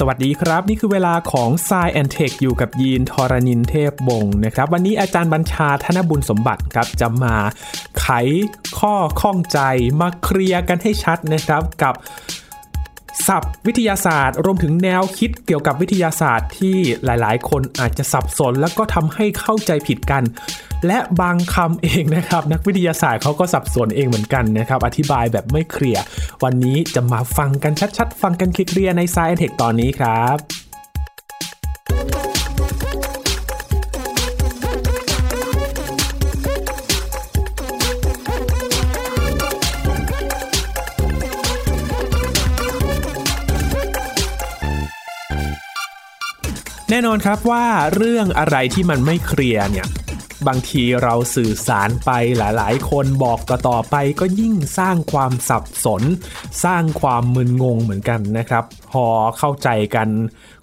สวัสดีครับ นี่คือเวลาของ s ซแอนเทคอยู่กับยีนทรณินเทพบงนะครับ วันนี้อาจารย์บัญชาธนบุญสมบัติครับจะมาไขข้อข้องใจมาเคลียร์กันให้ชัดนะครับกับ ศัพท์วิทยาศาสตร์ รวมถึงแนวคิดเกี่ยวกับวิทยาศาสตร์ที่หลายๆ คนอาจจะสับสน แล้วก็ทำให้เข้าใจผิดกัน และบางคำเองนะครับ นักวิทยาศาสตร์เขาก็สับสนเองเหมือนกันนะครับ อธิบายแบบไม่เคลียร์วันนี้จะมาฟังกันชัดๆ ฟังกันเคลียร์ใน Science Tech ตอนนี้ครับ แน่นอนครับว่าเรื่องอะไรที่มันไม่เคลียร์เนี่ยบางทีเราสื่อสารไปหลาย ๆ คนบอกต่อๆไปก็ยิ่งสร้างความสับสน สร้างความมึนงงเหมือนกันนะครับ พอเข้าใจกัน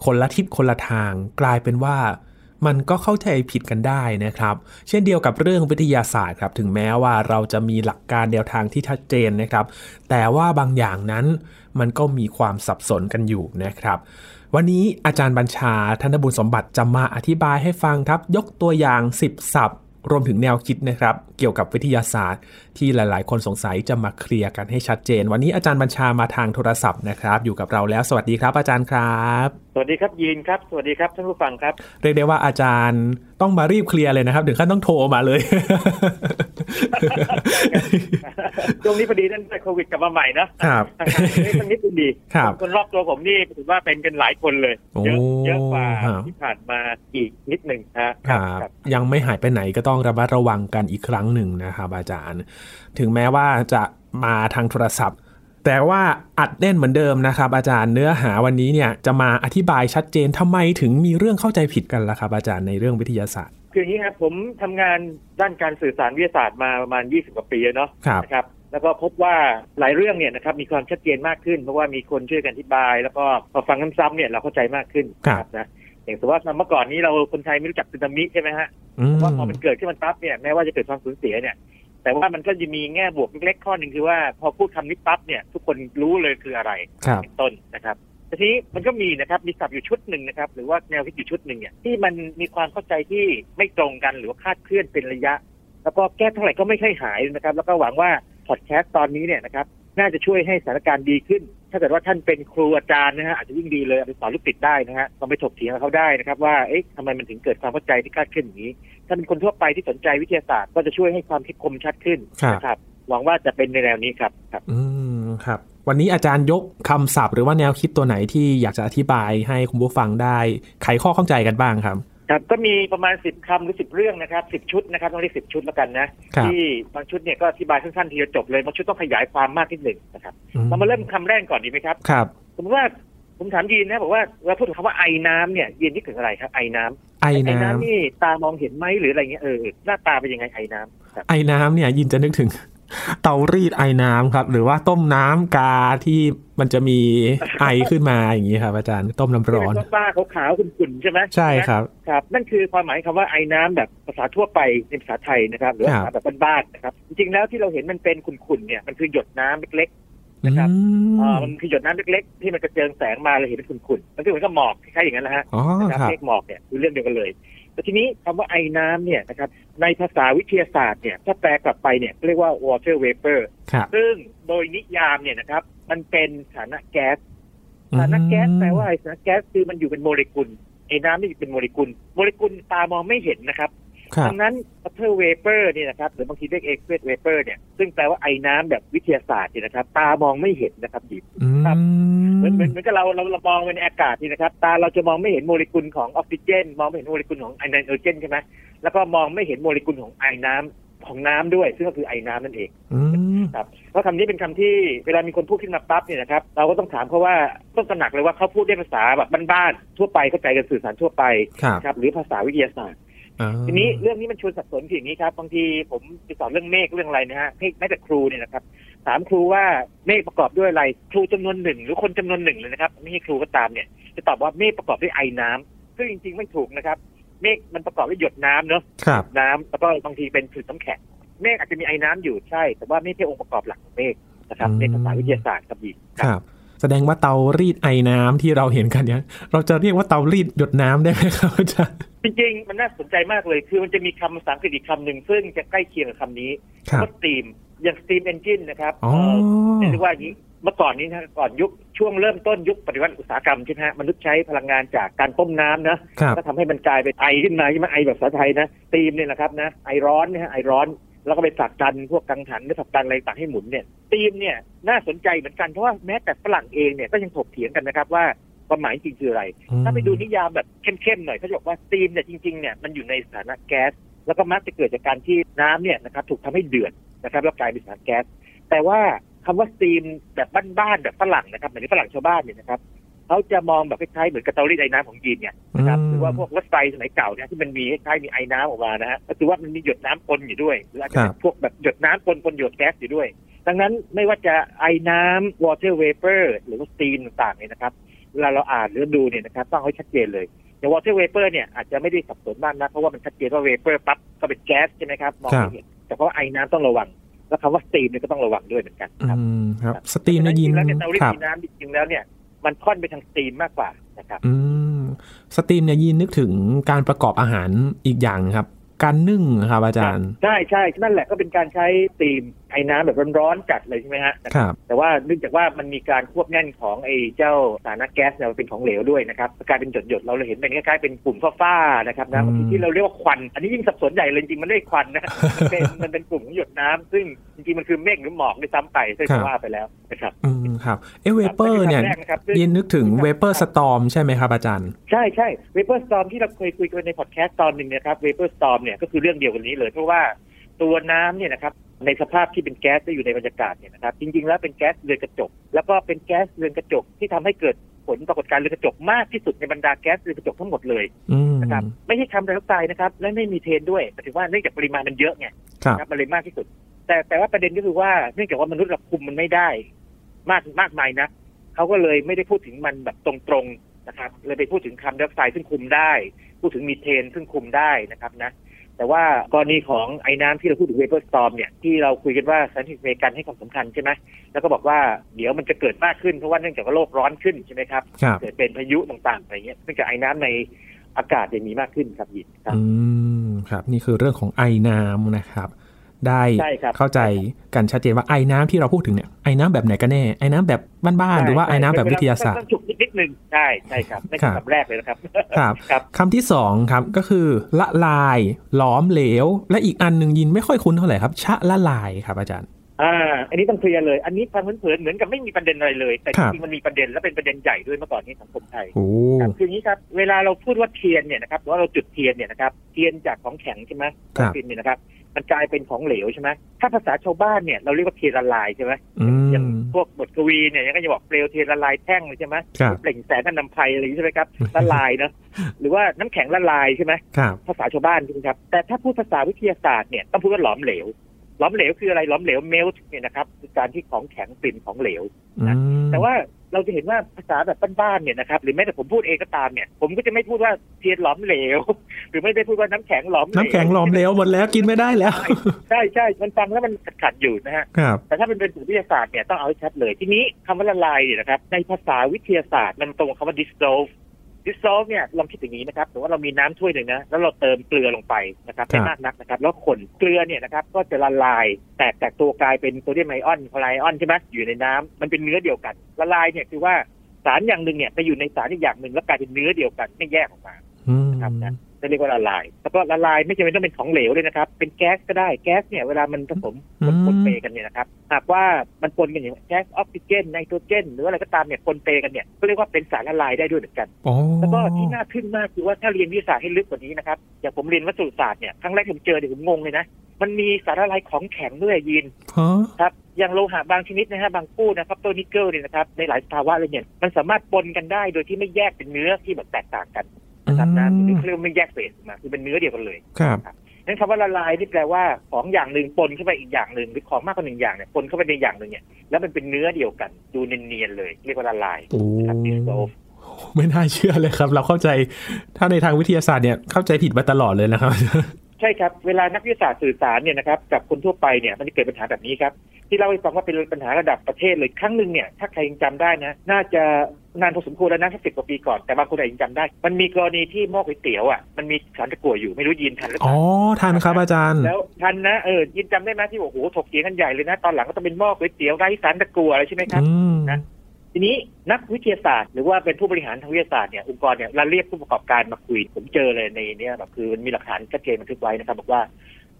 คนละทิศคนละทาง กลายเป็นว่ามันก็เข้าใจผิดกันได้นะครับ เช่นเดียวกับเรื่องวิทยาศาสตร์ครับถึงแม้ว่าเราจะมีหลักการแนวทางที่ชัดเจนนะครับ แต่ว่าบางอย่างนั้นมันก็มีความสับสนกันอยู่นะครับ วันนี้อาจารย์บัญชาธนบุญสมบัติจะมาอธิบายให้ฟังครับ ยกตัวอย่าง 10 ศัพท์ รวมถึงแนวคิดนะครับ เกี่ยวกับวิทยาศาสตร์ ที่หลาย ๆ คนสงสัยจะมาเคลียร์กันให้ชัดเจน วันนี้อาจารย์บัญชามาทางโทรศัพท์นะครับ อยู่กับเราแล้ว สวัสดีครับ อาจารย์ครับ สวัสดีครับยีนครับ สวัสดีครับท่านผู้ฟังครับ เรียกได้ว่าอาจารย์ต้องมารีบเคลียร์เลยนะครับ ถึงขั้นต้องโทรมาเลยช่วงนี้พอดีท่านโควิดกลับมาใหม่นะครับทางการนี้ทั้งนี้เป็นดีครับคนรอบตัวผมนี่ถือว่าเป็นกันหลายคนเลยโอ้เยอะเยอะกว่าครับที่ผ่านมาอีกนิดหนึ่งฮะครับยังไม่หายไปไหนก็ต้องระมัดระวังกันอีกครั้งหนึ่งนะครับอาจารย์ ถึงแม้ว่าจะมาทางโทรศัพท์ แต่ว่าอัดแน่นเหมือนเดิมนะครับ อาจารย์เนื้อหาวันนี้เนี่ยจะมาอธิบายชัดเจนทำไมถึงมีเรื่องเข้าใจผิดกันล่ะครับ อาจารย์ในเรื่องวิทยาศาสตร์คืออย่างนี้ครับผมทำงานด้านการสื่อสารวิทยาศาสตร์มาประมาณ 20 กว่าปีแล้วเนาะครับนะครับแล้วก็พบว่าหลายเรื่องเนี่ยนะครับมีความชัดเจนมากขึ้น เพราะว่ามีคนช่วยกันอธิบาย แล้วก็พอฟังซ้ำๆเนี่ยเราเข้าใจมากขึ้นครับนะอย่างสมมติว่าเมื่อก่อนนี้เราคนไทยไม่รู้จักสึนามิใช่ไหมฮะอืมว่าพอมันเกิดขึ้นมันปั๊บเนี่ยแม้ว่าจะเกิดความสูญเสียเนี่ย แต่ว่ามันก็จะมีแง่บวกเล็กๆข้อหนึ่งคือว่าพอพูดคำนี้ปั๊บเนี่ย ทุกคนรู้เลยคืออะไรครับเป็นต้นนะครับแต่ทีนี้มันก็มีนะครับมีศัพท์อยู่ชุดหนึ่งนะครับ หรือว่าแนวคิดอยู่ชุดหนึ่งเนี่ยที่มันมีความเข้าใจที่ไม่ตรงกันหรือว่าคลาดเคลื่อนเป็นระยะ แล้วก็แก้เท่าไหร่ก็ไม่ค่อยหายนะครับ แล้วก็หวังว่าพอดแคสต์ตอนนี้เนี่ยนะครับน่าจะช่วยให้สถานการณ์ดีขึ้น ถ้าเกิดว่าท่านเป็นครูอาจารย์นะฮะอาจจะยิ่งดีเลยเอาไปสอนลูกศิษย์ได้นะฮะลองไปถกเถียงกับเขาได้นะครับ ว่าเอ๊ะทำไมมันถึงเกิดความเข้าใจที่คลาดเคลื่อนอย่างนี้ ถ้าเป็นคนทั่วไปที่สนใจวิทยาศาสตร์ก็จะช่วยให้ความคิดคมชัดขึ้นครับนะครับหวังว่าจะเป็นในแนวนี้ครับครับ อืมครับ วันนี้อาจารย์ยกคำศัพท์หรือว่าแนวคิดตัวไหนที่อยากจะอธิบายให้คุณผู้ฟังได้ไขข้อข้องใจกันบ้างครับครับก็มีประมาณสิบคำหรือสิบเรื่องนะครับสิบชุดนะครับต้องเรียกสิบชุดแล้วกันนะครับที่บางชุดเนี่ยก็อธิบายสั้นๆทีเดียวจบเลยบางชุดต้องขยายความมากนิดหนึ่งนะครับอืเรามาเริ่มคำแรกก่อนดีไหมครับครับสมมติว่า ผมถามยีนนะบอกว่าเราพูดถึงคำว่าไอ้น้ำเนี่ยยีนนี่ถึงอะไรครับไอ้น้ำไอไอ้น้ำน้ำนี่ตามองเห็นไหมหรืออะไรเงี้ยเออหน้าตาเป็นยังไงไอ้น้ำครับไอ้น้ำเนี่ยยินจะนึกถึงเตารีดไอ้น้ำครับ หรือว่าต้มน้ำกาที่มันจะมีไอขึ้นมาอย่างนี้ครับอาจารย์ต้มน้ำร้อนที่เป็นฟ้าๆขาวๆขุ่นๆใช่ไหมใช่ครับครับ นั่นคือความหมายคำว่าไอ้น้ำแบบภาษาทั่วไปในภาษาไทยนะครับ หรือว่าภาษาแบบบ้านๆนะครับ จริงๆแล้วที่เราเห็นมันเป็นขุ่นๆเนี่ยมันคือหยดน้ำเล็กๆ นะครับอืมอ่ามันคือหยดน้ำเล็กๆ ที่มันกระเจิงแสงมาเราเห็นเป็นขุ่นๆมันก็เหมือนกับหมอกคล้ายๆอย่างนั้นแหละฮะอ๋อนะครับครับเมฆหมอกเนี่ยคือเรื่องเดียวกันเลยแต่ทีนี้คำว่าไอ้น้ำเนี่ยนะครับในภาษาวิทยาศาสตร์เนี่ยถ้าแปลกลับไปเนี่ยเรียกว่า water vapor ครับซึ่งโดยนิยามเนี่ยนะครับ มันเป็นฐานะแก๊สฐานะแก๊สแปลว่าอะไรฐานะแก๊สคือมันอยู่เป็นโมเลกุลไอน้ำนี่เป็นโมเลกุล โมเลกุลตามองไม่เห็นนะครับครับ ดังนั้น water vapor เนี่ยนะครับหรือบางทีเรียก aqueous vapor เนี่ยซึ่งแปลว่าไอน้ำแบบวิทยาศาสตร์เนี่ยนะครับ ตามองไม่เห็นนะครับดิอืมครับเหมือนเหมือนเหมือนกับเราเราเรามองไปในอากาศนี่นะครับ ตาเราจะมองไม่เห็นโมเลกุลของออกซิเจน มองไม่เห็นโมเลกุลของไอไนโตรเจนใช่ไหมแล้วก็มองไม่เห็นโมเลกุลของไอน้ำของน้ำด้วย ซึ่งก็คือไอน้ำนั่นเองอืมครับเพราะคำนี้เป็นคำที่เวลามีคนพูดขึ้นมาปั๊บเนี่ยนะครับเราก็ต้องถามเขาว่าต้องตระหนักเลยว่าเขาพูดได้ภาษาแบบบ้านๆทั่วไปเข้าใจกันสื่อสารทั่วไปครับครับหรือภาษาวิทยาศาสตร์อ่า ทีนี้เรื่องนี้มันชวนสับสนคืออย่างนี้ครับบางทีผมจะสอนเรื่องเมฆเรื่องอะไรนะฮะให้แม้แต่ครูเนี่ยนะครับ ถามครูว่าเมฆประกอบด้วยอะไร ครูจำนวนหนึ่งหรือคนจำนวนหนึ่งเลยนะครับ ไม่ใช่ครูก็ตามเนี่ย จะตอบว่าเมฆประกอบด้วยไอน้ำซึ่งจริง ๆ ไม่ถูกนะครับ เมฆมันประกอบด้วยหยดน้ำเนอะครับน้ำแล้วก็บางทีเป็นผืนน้ำแข็งเมฆอาจจะมีไอน้ำอยู่ใช่ แต่ว่าไม่ใช่องค์ประกอบหลักของเมฆนะครับอืมในภาษาวิทยาศาสตร์ครับดีครับ แสดงว่าเตารีดไอน้ำที่เราเห็นกันเนี่ย เราจะเรียกว่าเตารีดหยดน้ำได้ไหมครับอาจารย์ จริงๆ มันน่าสนใจมากเลย คือมันจะมีคำภาษาอังกฤษอีกคำหนึ่งซึ่งจะใกล้เคียงกับคำนี้ครับก็ steam อย่าง steam engine นะครับอ๋อเเรียกว่าอย่างนี้เมื่อก่อนนี้นะก่อนยุคช่วงเริ่มต้นยุคปฏิวัติอุตสาหกรรมใช่ไหมฮะมนุษย์ใช้พลังงานจากการต้มน้ำนะครับก็ทำให้มันกลายเป็นไอขึ้นมาใช่ไหมไอแบบภาษาไทยนะ steam เนี่ยนะครับนะไอร้อนนะฮะไอร้อน แล้วก็ไปผลักดันพวกกังหันหรือผลักดันอะไรต่างให้หมุนเนี่ย steam เนี่ยน่าสนใจเหมือนกันเพราะว่าแม้แต่ฝรั่งเองเนี่ยก็ยังถกเถียงกันนะครับว่า ความหมายจริงคืออะไร ถ้าไปดูนิยามแบบเข้มๆหน่อยเขาจะบอกว่า steam เนี่ยจริงๆเนี่ยมันอยู่ในสถานะแก๊ส แล้วก็มักจะเกิดจากการที่น้ำเนี่ยนะครับถูกทำให้เดือดนะครับแล้วกลายเป็นสถานะแก๊ส แต่ว่าคำว่า steam แบบบ้านๆแบบฝรั่งนะครับเหมือนฝรั่งชาวบ้านเนี่ยนะครับเขาจะมองแบบคล้ายๆเหมือนกระเตารีดไอน้ำของยีนเนี่ยนะครับหรือว่าพวกรถไฟสมัยเก่าเนี่ยที่มันมีคล้ายๆมีไอน้ำออกมานะฮะก็คือว่ามันมีหยดน้ำปนอยู่ด้วยหรืออาจจะเป็นพวกแบบหยดน้ำปนปนหยดแก๊สอยู่ด้วย ดังนั้นไม่ว่าจะไอน้ำ water vapor หรือว่า steam ต่างๆเนี่ยนะครับ เวลาเราอ่านหรือดูเนี่ยนะครับต้องเอาให้ชัดเจนเลยอย่าง water vapor เนี่ยอาจจะไม่ได้สับสนมากนะเพราะว่ามันชัดเจนว่า vapor ปั๊บก็เป็นแก๊สใช่ไหมครับมองไม่เห็นแต่เพราะว่าไอน้ำต้องระวังแล้วคำว่า steam เนี่ยก็ต้องระวังด้วยเหมือนกันอืมครับครับ steam ได้ยินจริงๆแล้วเนี่ยเตารีดครับไอน้ำจริงๆแล้วเนี่ยมันค่อนไปทาง steam มากกว่านะครับอืม steam เนี่ยยินนึกถึงการประกอบอาหารอีกอย่างครับ การนึ่งครับอาจารย์ ใช่ใช่นั่นแหละก็เป็นการใช้ steam ไอน้ำแบบร้อนๆจัดเลยใช่ไหมฮะครับแต่ว่าเนื่องจากว่ามันมีการควบแน่นของไอ้เจ้าสารแก๊สเนี่ยมันเป็นของเหลวด้วยนะครับกลายเป็นหยดๆเราเลยเห็นเป็นคล้ายๆเป็นกลุ่มฝ้าๆนะครับนะอืมที่เราเรียกว่าควัน อันนี้ยิ่งสับสนใหญ่เลยจริงๆมันไม่ได้ควันนะมันเป็นมันเป็นกลุ่มของหยดน้ำซึ่งจริงๆมันคือเมฆหรือหมอกด้วยซ้ำไปซึ่งจะว่าไปแล้วนะครับอืมครับเอ vapor เนี่ยแรกนะครับซึ่งยินนึกถึง vapor storm ใช่ไหมครับอาจารย์ ใช่ใช่ vapor storm ที่เราเคยคุยกันในพอดแคสต์ตอนหนึ่งนะครับ vapor storm เนี่ยก็คือเรื่องเดียวกันนี้เลยเพราะว่าตัวน้ำเนี่ยนะครับ ในสภาพที่เป็นแก๊สที่อยู่ในบรรยากาศเนี่ยนะครับจริงๆแล้วเป็นแก๊สเรือนกระจก แล้วก็เป็นแก๊สเรือนกระจกที่ทำให้เกิดผลปรากฏการณ์เรือนกระจกมากที่สุดในบรรดาแก๊สเรือนกระจกทั้งหมดเลยอืมนะครับไม่ใช่คาร์บอนไดออกไซด์นะครับและไม่มีเทนด้วยหมายถึงว่าเนื่องจากปริมาณมันเยอะไงครับนะครับมันเลยมากที่สุด แต่แต่ว่าประเด็นก็คือว่าเนื่องจากว่ามนุษย์เราคุมมันไม่ได้ มากมากมายนะเขาก็เลยไม่ได้พูดถึงมันแบบตรงๆนะครับเลยไปพูดถึงคาร์บอนไดออกไซด์ซึ่งคุมได้ พูดถึงมีเทนซึ่งคุมได้นะครับนะ แต่ว่ากรณีของไอน้ำที่เราพูดถึง vapor storm เนี่ยที่เราคุยกันว่าสถานที่อเมริกันให้ความสำคัญใช่ไหมแล้วก็บอกว่าเดี๋ยวมันจะเกิดมากขึ้นเพราะว่าเนื่องจากว่าโลกร้อนขึ้นใช่ไหมครับครับเกิดเป็นพายุต่างๆอะไรเงี้ยเนื่องจากไอน้ำในอากาศจะมีมากขึ้นครับยินครับอืมครับ นี่คือเรื่องของไอน้ำนะครับ ได้ใช่ครับเข้าใจกันชัดเจนว่าไอน้ำที่เราพูดถึงเนี่ยไอน้ำแบบไหนกันแน่ไอน้ำแบบบ้านๆหรือว่าไอน้ำแบบวิทยาศาสตต้ร์องฉุกนิดนึงใช่ใช่ครับนั่นครัคือบคำแรกเลยนะครับครับครับคำที่สองครับก็คือ ละลายหลอมเหลว และอีกอันหนึ่งยินไม่ค่อยคุ้นเท่าไหร่ครับ ชะละลายครับอาจารย์อ่าอันนี้ต้องเคลียร์เลย อันนี้ฟังเผินๆเหมือนกับไม่มีประเด็นอะไรเลย แต่คจรับริงๆมันมีประเด็นและเป็นประเด็นใหญ่ด้วยเมื่อก่อนนี้สังคมไทยโอ้ครับคืออย่างนี้ครับ เวลาเราพูดว่าเทียนเนี่ยนะครับหรือว่าเราจุดเทียนเนี่ยนะครับ เทียนจากของแข็งใช่ไหมครับฟินเนี่ยนะครับ มันกลายเป็นของเหลวใช่ไหมถ้าภาษาชาวบ้านเนี่ยเราเรียกว่าเทียนละลายใช่ไหมอือย่างมพวกบทกวีเนี่ยยังก็จะบอกเปลวเทียนละลายแท่งเลยใช่ไหมครับเปล่งแสงกันนำไพอะไรอย่างนี้ใช่ไหมครับละลายเนอะหรือว่าน้ำแข็งละลายใช่ไหมครับภาษาชาวบ้านใช่ไหมครับแต่ถ้าพูดภาษาวิทยาศาสตร์เนี่ยต้องพูดว่าหลอมเหลวหลอมเหลวคืออะไรหลอมเหลวเมลต์เนี่ยนะครับคือการที่ของแข็งเป็นของเหลวอืมแต่ว่า เราจะเห็นว่าภาษาแบบบ้านๆเนี่ยนะครับหรือแม้แต่ผมพูดเองก็ตามเนี่ย ผมก็จะไม่พูดว่าเทียนหลอมเหลว หรือไม่ได้พูดว่าน้ำแข็งหลอมเหลวน้ำแข็งหลอมเหลวหมดแล้วกินไม่ได้แล้ว ใช่ใช่มันฟังแล้วมันขัดๆอยู่นะฮะครับแต่ถ้าเป็นเป็นวิทยาศาสตร์เนี่ยต้องเอาให้ชัดเลย ทีนี้คำว่าละลายเนี่ยนะครับในภาษาวิทยาศาสตร์มันตรงกับคำว่า dissolve dissolve เนี่ยลองคิดอย่างนี้นะครับสมมติว่าเรามีน้ำถ้วยหนึ่งนะแล้วเราเติมเกลือลงไปนะครับไม่มากนักนะครับ แล้วคนเกลือเนี่ยนะครับก็จะละลายแตกจากตัวกลายเป็นโซเดียมไอออนคลอไรออนใช่ไหมอยู่ในน้ำมันเป็นเนื้อเดียวกัน ละลายเนี่ยคือว่าสารอย่างหนึ่งเนี่ยไปอยู่ในสารอีกอย่างหนึ่งแล้วกลายเป็นเนื้อเดียวกันไม่แยกออกมาอืมครับนะจะ เรียกว่าละลาย แล้วก็ละลายไม่จำเป็นต้องเป็นของเหลวเลยนะครับ เป็นแก๊สก็ได้ แก๊สเนี่ยเวลามันผสมอืมปนเปกันเนี่ยนะครับ หากว่ามันปนกันอย่างแก๊สออกซิเจนไนโตรเจน หรือว่าอะไรก็ตามเนี่ยปนเปกันเนี่ย ก็เรียกว่าเป็นสารละลายได้ด้วยเหมือนกันโอ้แล้วก็ที่น่าทึ่งมากคือว่าถ้าเรียนวิทยาศาสตร์ให้ลึกกว่านี้นะครับ อย่างผมเรียนวัสดุศาสตร์เนี่ย ครั้งแรกผมเจอเนี่ยผมงงเลยนะ มันมีสารละลายของแข็งด้วยยินฮะครับอย่างโลหะบางชนิดนะฮะบางคู่นะครับตัวนิกเกิลเนี่ยนะครับในหลายสภาวะเลยเนี่ยมันสามารถปนกันได้โดยที่ไม่แยกเป็นเนื้อที่แบบแตกต่างกัน นะครับนะอืมนี่เขาเรียกว่าไม่แยกเฟสออกมาคือเป็นเนื้อเดียวกันเลยครับนั่นคำว่าละลายนี่แปลว่าของอย่างหนึ่งปนเข้าไปอีกอย่างหนึ่งหรือของมากกว่าหนึ่งอย่างเนี่ยปนเข้าไปในอย่างหนึ่งเนี่ยแล้วมันเป็นเนื้อเดียวกันดูเนียนๆเลย เรียกว่าละลายโอ้นะครับ dissolve ไม่น่าเชื่อเลยครับ เราเข้าใจถ้าในทางวิทยาศาสตร์เนี่ยเข้าใจผิดมาตลอดเลยนะครับใช่ครับ เวลานักวิทยาศาสตร์สื่อสารเนี่ยนะครับกับคนทั่วไปเนี่ยมันจะเกิดปัญหาแบบนี้ครับ ที่เล่าให้ฟังว่าเป็นปัญหาระดับประเทศเลยครั้งหนึ่งเนี่ยถ้าใครยังจำได้นะ น่าจะนานพอสมควรแล้วนะสักสิบกว่าปีก่อนแต่บางคนอาจจะยังจำได้ มันมีกรณีที่หม้อก๋วยเตี๋ยวอะมันมีสารตะกั่วอยู่ไม่รู้ยินทันหรือเปอ๋อล่าทันครับอาจารย์ แล้วทันนะเออยินจำได้ไหมที่บอกโอ้โหถกเถียงกันใหญ่เลยนะ ตอนหลังก็ต้องเป็นหม้อก๋วยเตี๋ยวไร้สารตะกั่วอะไรใช่ไหมครับอืมนะ ทีนี้นักวิทยาศาสตร์หรือว่าเป็นผู้บริหารทางวิทยาศาสตร์เนี่ยองค์กรเนี่ยเราเรียกผู้ประกอบการมาคุย ผมเจอเลยในเนี้ยแบบคือมันมีหลักฐานชัดเจนบันทึกไว้นะครับบอกว่า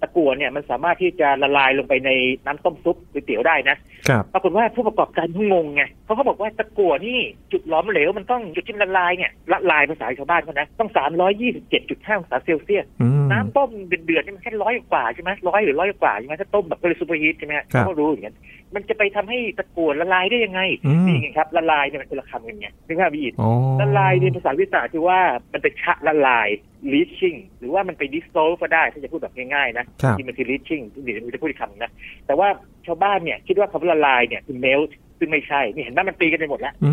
ตะกั่วเนี่ยมันสามารถที่จะละลายลงไปในน้ำต้มซุปก๋วยเตี๋ยวได้นะครับปรากฏว่าผู้ประกอบการเขางงไงเขาก็บอกว่าตะกั่วนี่จุดหลอมเหลวมันต้องจุดที่มันละลายเนี่ยละลายภาษาชาวบ้านเขานะต้อง 327.5องศาเซลเซียสอืมน้ำต้มเดือดๆนี่มันแค่ร้อยกว่าใช่ไหมร้อยหรือร้อยกว่าใช่ไหมถ้าต้มแบบก็เลย superheat ใช่ไหมฮะครับเขาก็รู้อย่างนั้น มันจะไปทำให้ตะกั่วละลายได้ยังไงอืมนี่ไงครับละลายเนี่ยมันเป็นละคำกันไงนึกภาพอีกอ๋อละลายในภาษาวิทยาศาสตร์คือว่ามันเป็นชะละลาย leaching หรือว่ามันไป dissolve ก็ได้ถ้าจะพูดแบบง่ายๆนะครับที่มันคือ leaching ที่เดี๋ยวจะพูดอีกคำนะ แต่ว่าชาวบ้านเนี่ยคิดว่าคำว่าละลายเนี่ยคือ melt ซึ่งไม่ใช่นี่เห็นไหมมันตีกันไปหมดแล้วอื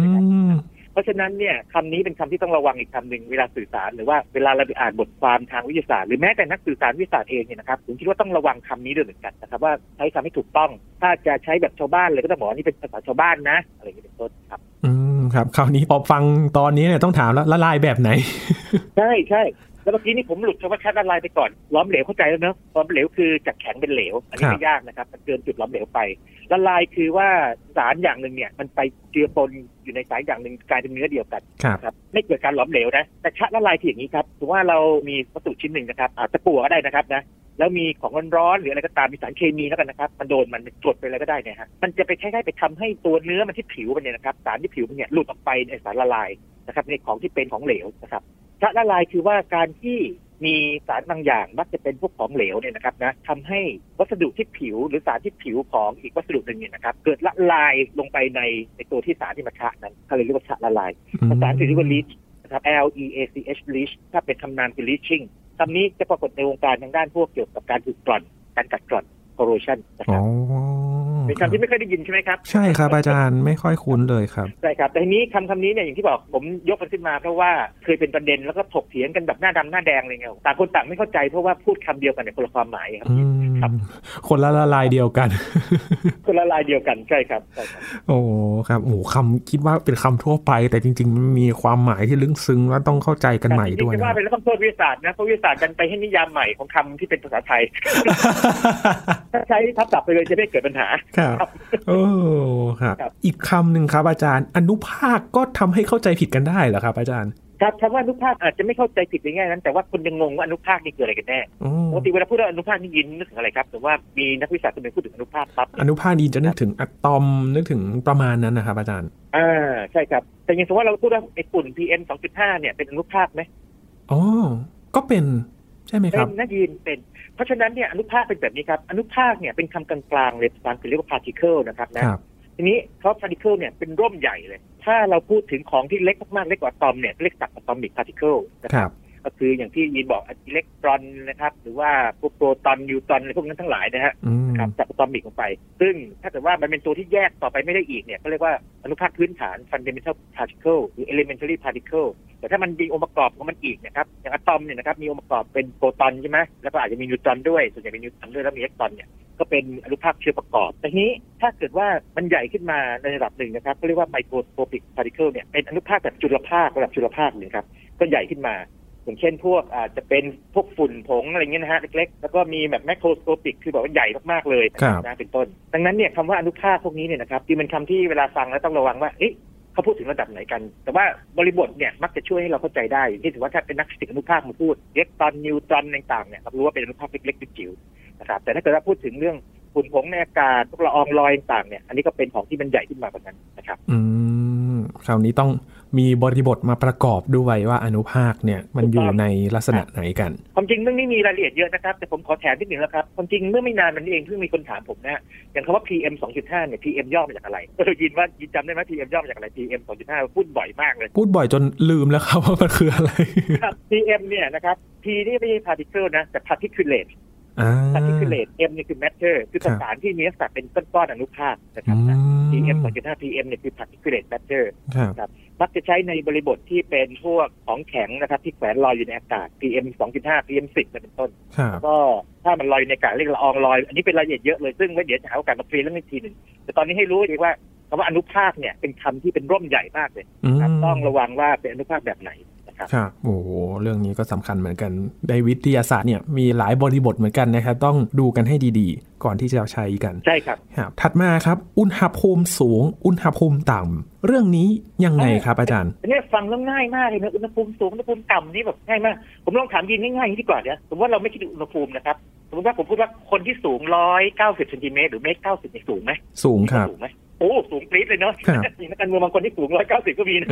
ม เพราะฉะนั้นเนี่ยคำนี้เป็นคำที่ต้องระวังอีกคำหนึ่งเวลาสื่อสาร หรือว่าเวลาเราไปอ่านบทความทางวิทยาศาสตร์หรือแม้แต่นักสื่อสารวิทยาศาสตร์เองเนี่ยนะครับผมคิดว่าต้องระวังคำนี้ด้วยเหมือนกันนะครับว่าใช้คำให้ถูกต้อง ถ้าจะใช้แบบชาวบ้านเลยก็ต้องบอกว่านี่เป็นภาษาชาวบ้านนะ อะไรอย่างเงี้ยเป็นต้นครับอืมครับคราวนี้พอฟังตอนนี้เนี่ยต้องถามแล้วละลายแบบไหน ใช่ใช่ แล้วเมื่อกี้นี่ผมหลุดคำว่าชัดละลายไปก่อนล้อมเหลวเข้าใจแล้วเนอะล้อมเหลวคือจากแข็งเป็นเหลว อันนี้ครับไม่ยากนะครับ มันเกินจุดล้อมเหลวไปละลายคือว่าสารอย่างหนึ่งเนี่ย มันไปเจือปนอยู่ในสารอย่างหนึ่งกลายเป็นเนื้อเดียวกันครับนะครับไม่เกิดการหลอมเหลวนะแต่ชะละลายคืออย่างนี้ครับถือว่าเรามีวัตถุชิ้นหนึ่งนะครับอาจจะตะกั่วก็ได้นะครับนะแล้วมีของร้อนๆหรืออะไรก็ตามมีสารเคมีแล้วกันนะครับมันโดนมันกดไปอะไรก็ได้เนี่ยฮะมันจะไปคล้ายๆไปทำให้ตัวเนื้อมันที่ผิวมันเนี่ยนะครับสารที่ผิวมันเนี่ยหลุดออกไปในสารละลายนะครับในของที่เป็นของเหลวนะครับ ชะละลายคือว่าการที่มีสารบางอย่างมักจะเป็นพวกของเหลวเนี่ยนะครับนะทำให้วัสดุที่ผิวหรือสารที่ผิวของอีกวัสดุหนึ่งเนี่ยนะครับ เกิดละลายลงไปในในตัวที่สารที่มาชะนั้นเขาเลยเรียกว่าชะละลายภาษาอังกฤษเรียกว่า leach นะครับ L E A C H leach ถ้าเป็นคำนามคือ leaching คำนี้จะปรากฏในวงการทางด้านพวกเกี่ยวกับการถูกกร่อน การกัดกร่อน corrosion นะครับ เป็นคำที่ไม่เคยได้ยินใช่ไหมครับ ใช่ครับอาจารย์ไม่ค่อยคุ้นเลยครับใช่ครับแต่ทีนี้คำคำนี้เนี่ยอย่างที่บอกผมยกมันขึ้นมาเพราะว่าเคยเป็นประเด็นแล้วก็ถกเถียงกันแบบหน้าดำหน้าแดงเลยไงต่างคนต่างไม่เข้าใจเพราะว่าพูดคำเดียวกันในคนละความหมายครับอื ครับมคนละละลายเดียวกัน คนละลายเดียวกันใช่ครับใช่ครับ โอ้ครับโอ้คำคิดว่าเป็นคำทั่วไป แต่จริง ๆ มันมีความหมายที่ลึกซึ้งและต้องเข้าใจกันใหม่ด้วยจริงๆจะนะว่าไปแล้วต้องโทษวิทยาศาสตร์นะเพราะวิทยาศาสตร์กันไปให้นิยามใหม่ของคำที่เป็นภาษาไทยถ้าใช้ทับศัพท์ไปเลยจะไม่เกิดปัญหาครับโอ้ครับครับอีกคำหนึ่งครับอาจารย์ อนุภาคก็ทำให้เข้าใจผิดกันได้เหรอครับ อาจารย์ ครับคำว่าอนุภาคอาจจะไม่เข้าใจผิดในแง่นั้น แต่ว่าคนยังงงว่าอนุภาคนี่คืออะไรกันแน่โอ้ปกติเวลาพูดว่าอนุภาคนี่ยินนึกถึงอะไรครับแต่ว่ามีนักวิทยาศาสตร์คนหนึ่งพูดถึงอนุภาคปั๊บอนุภาคนี้จะนึกถึงอะตอมนึกถึงประมาณนั้นนะครับอาจารย์อ่าใช่ครับ แต่อยังสมมติว่าเราพูดว่าไอ้ฝุ่น PM 2.5เนี่ยเป็นอนุภาคไหมอ๋อก็เป็นใช่ไหมคเป็รับนนะยินเป็น เพราะฉะนั้นเนี่ยอนุภาคเป็นแบบนี้ครับอนุภาคเนี่ยเป็นคำกลางๆเลยภาษาอังกฤษเรียกว่า particle นะครับนะ ครับทีนี้เพราะ particle เนี่ยเป็นร่มใหญ่เลย ถ้าเราพูดถึงของที่เล็กมากๆ เล็กกว่าอะตอมเนี่ยเรียกสักอะตอมิก particle นะคครัรับบก็คืออย่างที่ยินบอกอิเล็กตรอนนะครับ หรือว่าพวกโปรตอนนิวตรอนอะไรพวกนั้นทั้งหลายนะฮะอืมครับจากอะตอมิกลงไป ซึ่งถ้าเกิดว่ามันเป็นตัวที่แยกต่อไปไม่ได้อีกเนี่ยก็เรียกว่าอนุภาคพื้นฐาน fundamental particle หรือ elementary particle แต่ถ้ามันมีองค์ประกอบของมันอีกนะครับอย่างอะตอมเนี่ยนะครับมีองค์ประกอบเป็นโปรตอนใช่ไหมแล้วก็อาจจะมีนิวตรอนด้วยส่วนใหญ่เป็นนิวตรอนด้วยแล้วมีอิเล็กตรอนเนี่ย ก็เป็นอนุภาคเชื้อประกอบแต่ทีนี้ถ้าเกิดว่ามันใหญ่ขึ้นมาในระดับหนึ่งนะครับก็เรียกว่า microscopic particle เนี่ยเป็นอนุภาคแบบจุลภาคระดับจุลภาคเลยครับก็ใหญ่ขึ้นมา อย่างเช่นพวกอาจจะเป็นพวกฝุ่นผงอะไรเงี้ยนะฮะเล็กๆ แล้วก็มีแบบแมคโครสโคปิกคือแบบว่าใหญ่มากๆเลยครับนะเป็นต้น ดังนั้นเนี่ยคำว่าอนุภาคพวกนี้เนี่ยนะครับที่เป็นคำที่เวลาฟังแล้วต้องระวังว่าเอ๊ะเขาพูดถึงระดับไหนกัน แต่ว่าบริบทเนี่ยมักจะช่วยให้เราเข้าใจได้อย่างที่ถือว่าถ้าเป็นนักฟิสิกส์อนุภาคมาพูดเล็กตอนนิวตรอนต่างๆเนี่ยเรารู้ว่าเป็นอนุภาคเล็กๆจิ๋วๆ นะครับแต่ถ้าเกิดว่าพูดถึงเรื่องฝุ่นผงในอากาศพวกละอองลอยต่างๆเนี่ยอันนี้ก็เป็นของที่มันใหญ่ขึ้นมากว่านั้นนะครับ อืมคราวนี้ต้องมีบริบทมาประกอบด้วยว่าอนุภาคเนี่ยมันอยู่ในลักษณะไหนกัน ความจริงเรื่องนี้มีรายละเอียดเยอะนะครับ แต่ผมขอแถมนิดหนึ่งแล้วครับ ความจริงเมื่อไม่นานมันนี้เองเพิ่งมีคนถามผมนะฮะอย่างคำว่า PM 2.5เนี่ย PM ย่อมาจากอะไรเออยินว่ายินจำได้ไหม PM ย่อมาจากอะไร PM 2.5 พูดบ่อยมากเลย พูดบ่อยจนลืมแล้วครับว่ามันคืออะไรครับ PM เนี่ยนะครับ P นี่ไม่ใช่ particle นะแต่ particulate อ่า particulate M เนี่ยคือ matter คือครัสบสารที่มีลักษณะเป็นก้อนๆอนุภาคนะครับอืม PM 2.5 PM เนี่ยคือ particulate matter ครับมักจะใช้ในบริบทที่เป็นพวกของแข็งนะครับ ที่แขวนลอยอยู่ในอากาศ PM 2.5 PM 10เป็นต้นครับก็ถ้ามันลอยอยู่ในอากาศเรียกละอองลอย อันนี้เป็นรายละเอียดเยอะเลยซึ่งไว้เดี๋ยวจะหาโอกาสมาเคลียร์เรื่องนี้ทีหนึ่งแต่ตอนนี้ให้รู้ดีว่าคำว่าอนุภาคเนี่ยเป็นคำที่เป็นร่มใหญ่มากเลยอืมครับต้องระวังว่าเป็นอนุภาคแบบไหนนะ ครับครับโอ้โหเรื่องนี้ก็สำคัญเหมือนกันในวิทยาศาสตร์เนี่ยมีหลายบริบทเหมือนกันนะครับต้องดูกันให้ดีๆ ก่อนที่จะใช้กันใช่ครับครับถัดมาครับ อุณหภูมิสูง อุณหภูมิต่ำเรื่องนี้ยังไงครับอาจารย์อันนี้ฟังแล้วง่ายมากเลยนะอุณหภูมิสูงอุณหภูมิต่ำนี่แบบง่ายมาก ผมลองถามยินง่ายๆอย่างนี้ดีกว่าเนี่ยสมมติว่าเราไม่คิดถึงอุณหภูมินะครับสมมติว่าผมพูดว่าคนที่สูงร้อยเก้าสิบเซนติเมตรหรือเมตรเก้าสิบนี่สูงไหมสูงครับสูงไหม โอ้สูงปรี๊ดเลยเนาะครับมีนักการเมืองบางคนที่สูงร้อยเก้าสิบก็มีนะ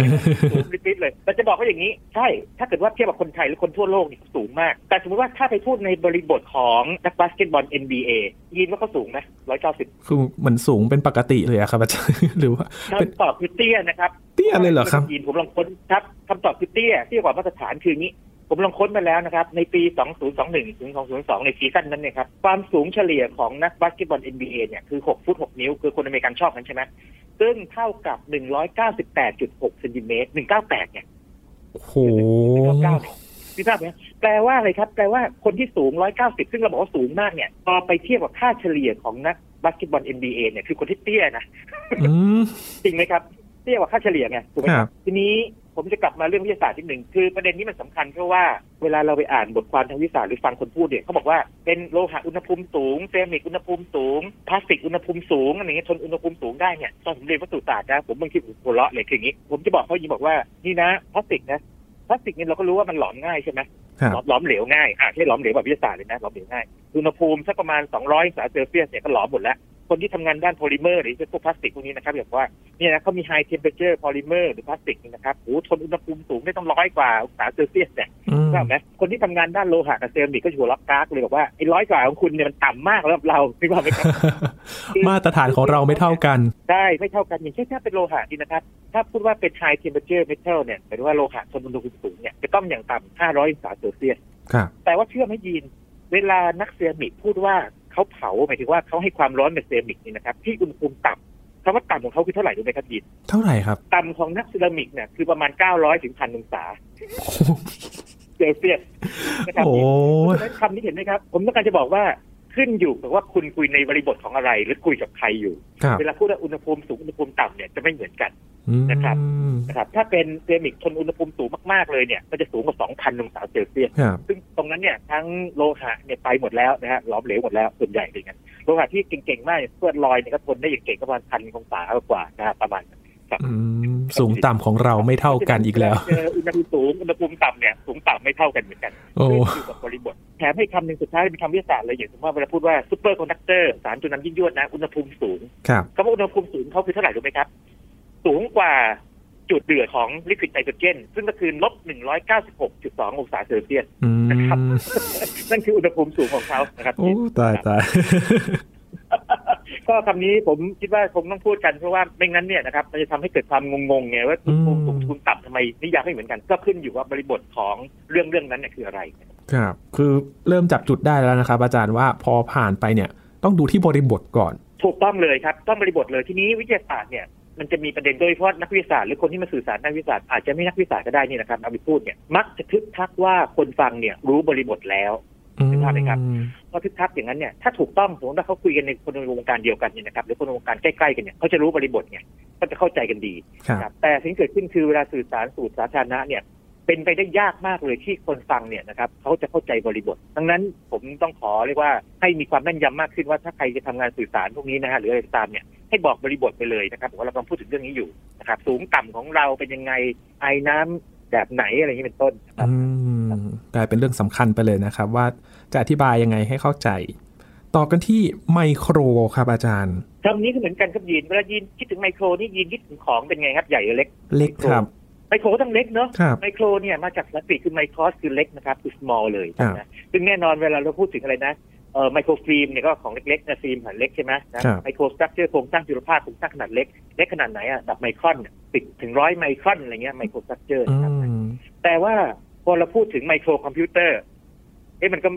สูงปรี๊ดเลยแต่จะบอกว่าอย่างนี้ ใช่ ถ้าเกิดว่าเทียบกับคนไทยหรือคนทั่วโลกนี่สูงมาก แต่สมมติว่าถ้าไปพูดในบริบทของนักบาสเกตบอล NBA ยินว่าเขาสูงไหมร้อยเก้าสิบคือเหมือนสูงเป็นปกติเลยอะครับอาจารย์หรือว่าเป็นคำตอบคือเตี้ยนะครับ เตี้ยเลยเหรอครับยินผมลองค้นครับคำตอบคือเตี้ยเตี้ยกว่ามาตรฐานคืออย่างนี้ ผมลองค้นมาแล้วนะครับ ในปี 2021 ถึง 2022 ในซีซั่นนั้นเนี่ยครับ ความสูงเฉลี่ยของนักบาสเกตบอล NBA เนี่ย คือ 6 ฟุต 6 นิ้ว คือคนอเมริกันชอบกันใช่ไหมซึ่งเท่ากับ 198.6เซนติเมตร 198 เนี่ย โอ้โห199เนี่ยพี่ทราบไหมแปลว่าอะไรครับ แปลว่าคนที่สูง 190 ซึ่งเราบอกว่าสูงมากเนี่ย พอไปเทียบกับค่าเฉลี่ยของนักบาสเกตบอล NBA เนี่ย คือคนที่เตี้ยนะอืมจริงไหมครับ เตี้ยกว่าค่าเฉลี่ยไง ถูกไหมครับครับทีนี้ ผมจะกลับมาเรื่องวิทยาศาสตร์นิดหนึ่งคือประเด็นนี้มันสำคัญเพราะว่าเวลาเราไปอ่านบทความทางวิทยาศาสตร์หรือฟังคนพูดเนี่ยเขาบอกว่าเป็นโลหะอุณหภูมิสูงเซรามิกอุณหภูมิสูงพลาสติกอุณหภูมิสูงอะไรเงี้ยทนอุณหภูมิสูงได้เนี่ยตอนผมเรียนวัสดุศาสตร์นะผมบางทีผมหัวเราะเลยคืออย่างนี้ ผมจะบอกเขาอย่างนี้บอกว่านี่นะพลาสติกนะพลาสติกเนี่ยเราก็รู้ว่ามันหลอมง่ายใช่ไหมครับหลอมหลอมเหลวง่ายอะที่หลอมเหลวแบบวิทยาศาสตร์เลยนะหลอมเหลวง่ายอุณหภูมิสักประมาณ 200องศาเซลเซียสเนี่ยก็หลอมหมดแล้ว คนที่ทำงานด้านโพลิเมอร์หรือพวกพลาสติกพวกนี้นะครับแบบว่าเนี่ยนะเขามี high temperature polymer หรือพลาสติกนี่นะครับโอ้โหทนอุณหภูมิสูงได้ต้องร้อยกว่าองศาเซลเซียสเนี่ยอืมใช่ไหมคนที่ทำงานด้านโลหะกับเซรามิกก็อยู่รับกากเลยบอกว่าไอ้ร้อยกว่าของคุณเนี่ยมันต่ำมากสำหรับเราคิดว่าไหมครับมาตรฐานของเราไม่เท่ากันได้ไม่เท่ากันอย่างเช่นถ้าเป็นโลหะนี่นะครับ ถ้าพูดว่าเป็น high temperature metal เนี่ยหมายถึงว่าโลหะทนอุณหภูมิสูงเนี่ยจะต้องอย่างต่ำ500องศาเซลเซียสครับแต่ว่าเชื่อไหมยีนเวลานักเซรามิกพูดว่า เขาเผาหมายถึงว่าเขาให้ความร้อนกับเซรามิกนี่นะครับที่อุณหภูมิต่ำคำว่าต่ำของเขาคือเท่าไหร่รู้ไหมครับยีนเท่าไหร่ครับต่ำของนักเซรามิกเนี่ยคือประมาณ 900ถึงพันองศาเซลเซียสนะครับโอ้เพราะฉะนั้นคำนี้เห็นไหมครับ ผมต้องการจะบอกว่า ขึ้นอยู่กับว่าคุณคุยในบริบทของอะไร หรือคุยกับใครอยู่ครับเวลาพูดว่าอุณหภูมิสูงอุณหภูมิต่ำเนี่ยจะไม่เหมือนกันอืมนะครับนะครับ ถ้าเป็นเซรามิกทนอุณหภูมิสูงมากๆเลยเนี่ยมันจะสูงกว่า 2,000 องศาเซลเซียสครับซึ่งตรงนั้นเนี่ยทั้งโลหะเนี่ยไปหมดแล้วนะฮะหลอมเหลวหมดแล้วส่วนใหญ่เลยงั้นโลหะที่เก่งๆ มากอย่างพวกอัลลอยเนี่ยก็ทนได้อย่างเก่งก็ประมาณพันองศากว่านะฮะประมาณนั้นอืม สูงต่ำของเราไม่เท่ากันอีกแล้วเจออุณหภูมิสูงอุณหภูมิต่ำเนี่ยสูงต่ำไม่เท่ากันเหมือนกันโอ้ขึ้นอยู่กับบริบทแถมให้คำหนึ่งสุดท้ายเป็นคำวิทยาศาสตร์เลยอย่างสมมติว่าเวลาพูดว่า superconductor สารตัวนำยิ่งยวดนะอุณหภูมิสูงครับคำว่าอุณหภูมิสูงเขาคือเท่าไหร่รู้ไหมครับ สูงกว่าจุดเดือดของลิควิดไนโตรเจนซึ่งก็คือลบ 196.2 องศาเซลเซียสอืมนะครับนั่นคืออุณหภูมิสูงของเขานะครับโอ้ตายตาย ก็คำนี้ผมคิดว่าคงต้องพูดกันเพราะว่าไม่งั้นเนี่ยนะครับมันจะทำให้เกิดความงงๆไงว่าอุณหภูมิสูงอุณหภูมิต่ำทำไมนิยามไม่เหมือนกัน ก็ขึ้นอยู่ว่าบริบทของเรื่องเรื่องนั้นเนี่ยคืออะไรครับ คือเริ่มจับจุดได้แล้วนะครับ อาจารย์ว่าพอผ่านไปเนี่ยต้องดูที่บริบทก่อน ถูกต้องเลยครับ ต้องบริบทเลยทีนี้วิทยาศาสตร์เนี่ยมันจะมีประเด็นโดยเฉพาะนักวิทยาศาสตร์หรือคนที่มาสื่อสารนักวิทยาศาสตร์อาจจะไม่นักวิทยาศาสตร์ก็ได้นี่นะครับเอาไปพูดเนี่ยมักจะทึกทักว่าคนฟังเนี่ยรู้บริบทแล้วอืม เห็นภาพไหมครับพอทึกทักอย่างนั้นเนี่ยถ้าถูกต้องสมมติว่าเขาคุยกันในคนในวงการเดียวกันเนี่ยนะครับหรือคนในวงการใกล้ๆกันเนี่ยเขาจะรู้บริบทเนี่ยก็จะเข้าใจกันดีครับครับแต่สิ่งที่เกิดขึ้นคือเวลาสื่อสารสู่สาธารณะเนี่ยเป็นไปได้ยากมากเลยที่คนฟังเนี่ยนะครับเขาจะเข้าใจบริบท ดังนั้นผมต้องขอเรียกว่าให้มีความแม่นยำมากขึ้นว่าถ้าใครจะทำงานสื่อสารพวกนี้นะฮะหรืออะไรก็ตามเนี่ยให้บอกบริบทไปเลยนะครับว่าเรากำลังพูดถึงเรื่องนี้อยู่นะครับสูงต่ำของเราเป็นยังไงไอ้น้ำแบบไหนอะไรอย่างนี้เป็นต้นนะครับอืมกลายเป็นเรื่องสำคัญไปเลยนะครับ ว่า จะอธิบายยังไงให้เข้าใจ ต่อกันที่ไมโครครับอาจารย์คำนี้ก็เหมือนกันครับยีนเวลายีนคิดถึงไมโครนี่ยีนคิดถึงของเป็นไงครับใหญ่หรือเล็กเล็กครับไมโครก็ต้องเล็กเนาะครับไมโครเนี่ยมาจากสันสกฤตคือไมโครสคือเล็กนะครับคือ small เลยครับนะซึ่งแน่นอนเวลาเราพูดถึงอะไรนะเอ่อไมโครฟิล์มเนี่ยก็ของเล็กๆนะฟิล์มขนาดเล็กใช่ไหมนะครับ microstructure โครงสร้างจุลภาคโครงสร้างขนาดเล็กเล็กขนาดไหนอะแบบไมครอนเนี่ยสิบถึงร้อยไมครอนอะไรเงี้ย microstructure อืมนะครับแต่ว่าพอเราพูดถึงไมโครคอมพิวเตอร์เอ๊ะมันก็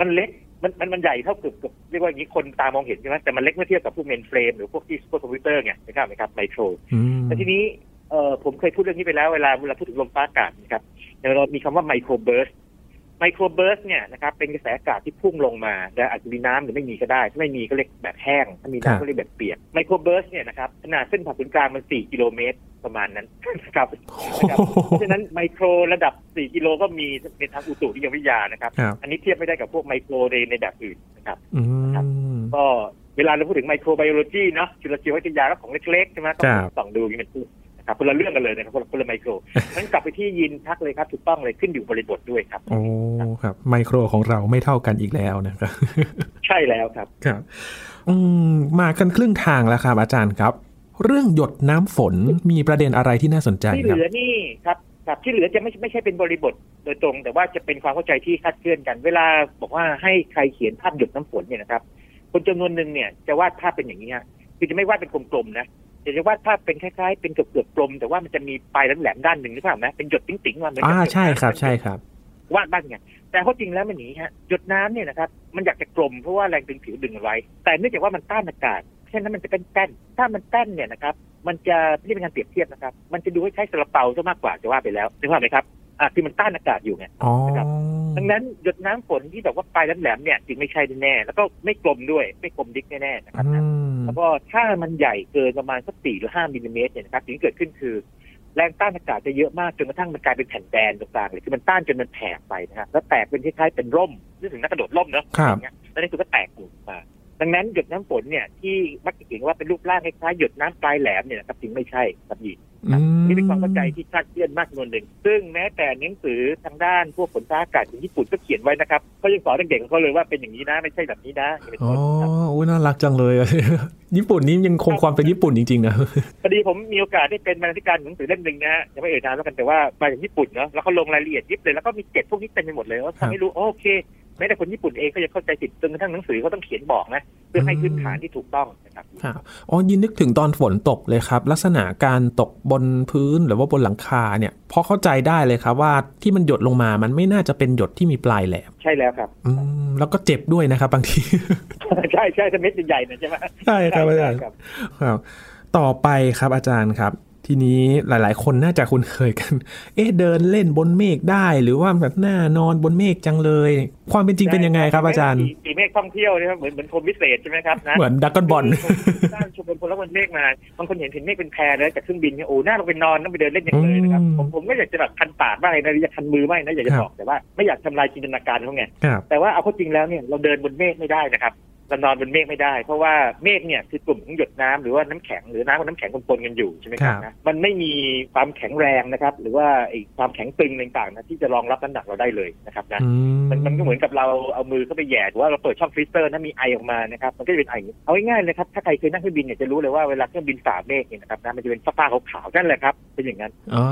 มันเล็กมันมันมันใหญ่เท่ากับกับเรียกว่าอย่างนี้คนตามองเห็นใช่ไหมแต่มันเล็กเมื่อเทียบกับพวก mainframe หรือพวกที่ซูเปอร์คอมพิวเตอร์ไงนะครับไหมครับไมโครอืมแต่ทีนี้เอ่อผมเคยพูดเรื่องนี้ไปแล้วเวลาเวลาพูดถึงลมฟ้าอากาศนะครับเรามีคำว่า microburst microburst เนี่ยนะครับเป็นกระแสอากาศที่พุ่งลงมาแต่อาจจะมีน้ำหรือไม่มีก็ได้ ถ้าไม่มีก็เรียกแบบแห้ง ถ้ามีครับน้ำก็เรียกแบบเปียก microburst เนี่ยนะครับขนาดเส้นผ่าศูนย์กลางมัน 4 กิโลเมตรประมาณนั้นนะครับนะครับเพราะฉะนั้นไมโครระดับ 4 กิโลก็มีในทางอุตุนิยมวิทยานะครับครับอันนี้เทียบไม่ได้กับพวกไมโครในในแบบอื่นนะครับอืมก็เวลาเราพูดถึง microbiology เนาะจุลชีววิทยาก็ของเล็กๆใช่ไหมต้องครับส่องดูอย่างนี้เป็นต้นนะ ครับคนละเรื่องกันเลยนะครับคนละคนละไมโครนั้นกลับไปที่ยินทักเลยครับถูกต้องเลยขึ้นอยู่บริบทด้วยครับโอ้ครับไมโครของเราไม่เท่ากันอีกแล้วนะครับ ใช่แล้วครับครับอืมมากันครึ่งทางแล้วครับอาจารย์ครับ เรื่องหยดน้ำฝนมีประเด็นอะไรที่น่าสนใจที่คเหรับลือนี่ครับครับที่เหลือจะไม่ไม่ใช่เป็นบริบทโดยตรง แต่ว่าจะเป็นความเข้าใจที่คลาดเคลื่อนกัน เวลาบอกว่าให้ใครเขียนภาพหยดน้ำฝนเนี่ยนะครับ คนจำนวนหนึ่งเนี่ยจะวาดภาพเป็นอย่างนี้ฮะคือจะไม่วาดเป็นกลมๆนะ แต่จะวาดภาพเป็นคล้ายๆเป็นเกือบๆกลม แต่ว่ามันจะมีปลายแหลมๆด้านหนึ่งนึกภาพไหมเป็นหยดติ๋งๆมาเหมือนกัอ่าหยดใช่ครับน้ำใช่ครับวาดบ้างไงแต่ข้อจริงแล้วมันอย่างนี้ฮะหยดน้ำเนี่ยนะครับมันอยากจะกลมเพราะว่าแรงดึงผิวดึงเอาไว้ แต่เนื่องจากว่ามันต้านอากาศเพราะฉะนั้นมันจะเป็นแป้นถ้ามันแป้นเนี่ยนะครับมันจะนี่เป็นการเปรียบเทียบนะครับ มันจะดูคล้ายๆซาลาเปาซะมากกว่าจะว่าไปแล้วนึกภาพไหมครับ อะคือมันต้านอากาศอยู่ไงอ๋อนะครับดังนั้นหยดน้ำฝนที่แบบว่าปลายแหลมๆเนี่ยจึงไม่ใช่แน่ๆแล้วก็ไม่กลมด้วยไม่กลมดิกแน่ๆนะครับอืมแล้วก็ถ้ามันใหญ่เกินประมาณสักสี่หรือห้ามิลลิเมตรเนี่ยนะครับสิ่งที่เกิดขึ้นคือแรงต้านอากาศจะเยอะมากจนกระทั่งมันกลายเป็นแผ่นแบนตรงกลางเลยคือมันต้านจนมันแผ่ไปนะครับแล้วแตกเป็นคล้ายๆเป็นร่มนึกถึงนักกระโดดร่มเนอะครับอย่างเงี้ยแล้วในสุดก็แตกออกมา ดังนั้นหยดน้ำฝนเนี่ยที่มักจะเขียนว่าเป็นรูปร่างคล้ายๆหยดน้ำปลายแหลมเนี่ยนะครับจริงไม่ใช่ครับยีอืมนี่เป็นความเข้าใจที่คลาดเคลื่อนมากจำนวนหนึ่ง ซึ่งแม้แต่หนังสือทางด้านพวกฝนฟ้าอากาศของญี่ปุ่นก็เขียนไว้นะครับเขายังสอนเด็กๆของเขาเลยว่าเป็นอย่างนี้นะไม่ใช่แบบนี้นะอย่างนี้เป็นอ๋อต้นครับโอ้ยน่ารักจังเลย ญี่ปุ่นนี่ยังคงความเป็นญี่ปุ่นจริงๆนะพอดีผมมีโอกาสได้เป็นบรรณาธิการหนังสือเล่มหนึ่งนะฮะยังไม่เอ่ยนามแล้วกันแต่ว่ามาจากญี่ปุ่นเนาะแล้วเขาลงรายละเอียดยิบเลยแล้วก็มีเจ็ดพวกนี้เต็มไปหมดเลยว่าครับทำให้รู้โอเค แม้แต่คนญี่ปุ่นเองก็ยังเข้าใจผิดจนกระทั่งหนังสือเขาต้องเขียนบอกนะเพื่อให้พื้นฐานที่ถูกต้องนะครับครับอ๋อยินนึกถึงตอนฝนตกเลยครับ ลักษณะการตกบนพื้นหรือว่าบนหลังคาเนี่ยพอเข้าใจได้เลยครับว่าที่มันหยดลงมามันไม่น่าจะเป็นหยดที่มีปลายแหลมใช่แล้วครับอืมแล้วก็เจ็บด้วยนะครับบางทีใช่ใช่ถ้าเม็ดใหญ่ๆนะใช่ไหมใช่ครับอาจารย์ครับครับต่อไปครับอาจารย์ครับ ทีนี้หลายๆ คนน่าจะคุ้นเคยกัน เอ๊ะเดินเล่นบนเมฆได้ หรือว่าแบบหน้านอนบนเมฆจังเลย ความเป็นจริงเป็นยังไงครับอาจารย์สีเมฆท่องเที่ยวนะครับเหมือนเหมือนพรหมวิเศษใช่ไหมครับนะเหมือนดักกอนบอลสร้างชมรมพลวันเมฆมาบางคนเห็นเห็นเมฆเป็นแพรเลยจากเครื่องบินเนี่ยโอ้หน้าเราไปนอนต้องไปเดินเล่นอย่างเลยนะครับอืมผมผมก็อยากจะแบบคันปากบ้างนะอยากคันมือบ้างนะอยากจะครับบอกแต่ว่าไม่อยากทำลายจินตนาการเขาไงครับแต่ว่าเอาเข้าจริงแล้วเนี่ยเราเดินบนเมฆไม่ได้นะครับ เรานอนบนเมฆไม่ได้ เพราะว่าเมฆเนี่ยคือกลุ่มของหยดน้ำหรือว่าน้ำแข็งหรือน้ำกับน้ำแข็งปนๆกันอยู่ใช่ไหมครับครับนะมันไม่มีความแข็งแรงนะครับ หรือว่าไอ้ความแข็งตึงต่างๆนะที่จะรองรับน้ำหนักเราได้เลยนะครับนะอืมันมันก็เหมือนกับเราเอามือเข้าไปแหย่หรือว่าเราเปิดช่อง freezer นะมีไอออกมานะครับมันก็จะเป็นไออย่างนี้เอาง่ายๆเลยครับถ้าใครเคยนั่งเครื่องบินเนี่ยจะรู้เลยว่าเวลาเครื่องบินฝ่าเมฆเนี่ยนะครับนะมันจะเป็นฟ้าๆขาวๆนั่นแหละครับเป็นอย่างนั้นอ๋อ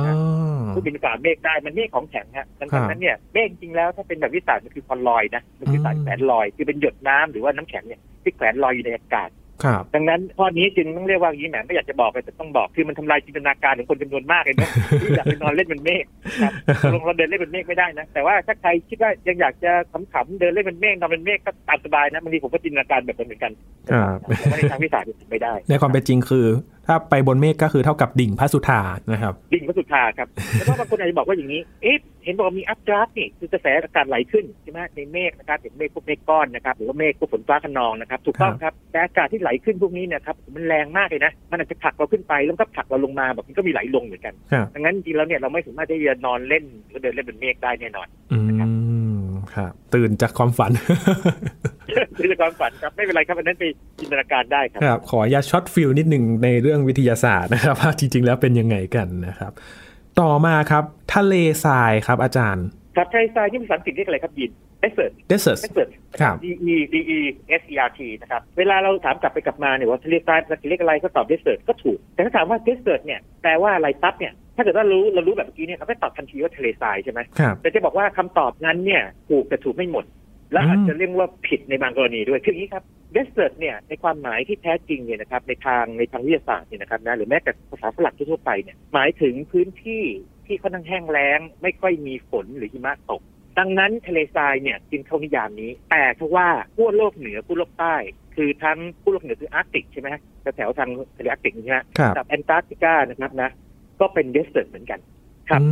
เครื่องบินฝ่าเมฆได้มันเมฆของแข็งฮะดังครับนั้นเนี่ยเมฆจริงแล้วถ้าเป็นแบบวิสัยมันคือแขวนลอยนะมันคือสารแขวนลอยคือเป็นหยดน้ำหรือว่าน้ำแข็งเนี่ยที่แขวนลอยอยู่ในอากาศครับดังนั้นข้อนี้จึงต้องเรียกว่าอย่างนี้แหมไม่อยากจะบอกเลยแต่ต้องบอกคือมันทำลายจินตนาการของคนจำนวนมากเลยนะที่อยากไปนอนเล่นบนเมฆครับลงเราเดินเล่นบนเมฆไม่ได้นะแต่ว่าถ้าใครคิดว่ายังอยากจะขำๆเดินเล่นบนเมฆนอนบนเมฆก็ตามสบายนะบางทีผมก็จินตนาการแบบนั้นเหมือนกันครับแต่ว่าในทางวิสัยมันไม่ได้ ในความเป็นจริงคือ ถ้าไปบนเมฆก็คือเท่ากับดิ่งพระสุธานะครับ ดิ่งพระสุธาครับแล้วก็บางคนอาจจะบอกว่าอย่างนี้เอ๊ะ เห็นบอกว่ามี updraft นี่คือกระแสอากาศไหลขึ้นใช่ไหมในเมฆนะครับเห็นเมฆพวกเมฆก้อนนะครับหรือว่าเมฆพวกฝนฟ้าคะนองนะครับถูกต้องครับแต่อากาศที่ไหลขึ้นพวกนี้เนี่ยครับมันแรงมากเลยนะมันอาจจะผลักเราขึ้นไปแล้วก็ผลักเราลงมาแบบมันก็มีไหลลงเหมือนกันครับดังนั้นจริงๆแล้วเนี่ยเราไม่สามารถที่จะนอนเล่นหรือเดินเล่นบนเมฆได้แน่นอนอืมครับตื่นจากความฝันคือความฝันครับไม่เป็นไรครับอันนั้นไปจินตนาการได้ครับครับขออนุญาตช็อตฟีลนิดหนึ่งในเรื่องวิทยาศาสตร์นะครับว่าจริง ๆ แล้วเป็นยังไงกันนะครับ ต่อมาครับทะเลทรายครับอาจารย์ ครับทะเลทรายที่ภาษาอังกฤษเรียกอะไรครับยิน desert desert desert ครับ D E D E S E R T นะครับ เวลาเราถามกลับไปกลับมาเนี่ยว่าทะเลทรายภาษาอังกฤษเรียกอะไรก็ตอบ desert ก็ถูก แต่ถ้าถามว่า desert เนี่ยแปลว่าอะไรปั๊บเนี่ยถ้าเกิดว่ารู้เรารู้แบบเมื่อกี้เนี่ยเราก็ตอบทันทีว่าทะเลทรายใช่ไหมครับแต่จะบอกว่าคำตอบนั้นเนี่ยถูกแต่ถูกไม่หมด และอืมอาจจะเรียกว่าผิดในบางกรณีด้วยคืออย่างนี้ครับ desert เนี่ยในความหมายที่แท้จริงเนี่ยนะครับในทางในทางวิทยาศาสตร์เนี่ยนะครับนะหรือแม้แต่ภาษาฝรั่งทั่วๆไปเนี่ยหมายถึงพื้นที่ที่ค่อนข้างแห้งแล้ง ไม่ค่อยมีฝนหรือหิมะตก ดังนั้นทะเลทรายเนี่ยจึงเข้านิยามนี้ แต่ถ้าว่าขั้วโลกเหนือขั้วโลกใต้ คือทั้งขั้วโลกเหนือคืออาร์กติกใช่ไหมฮะแถวๆทางทะเลอาร์กติกใช่ไหมครับกับแอนตาร์กติกานะครับนะก็เป็น desert เหมือนกัน ครับอื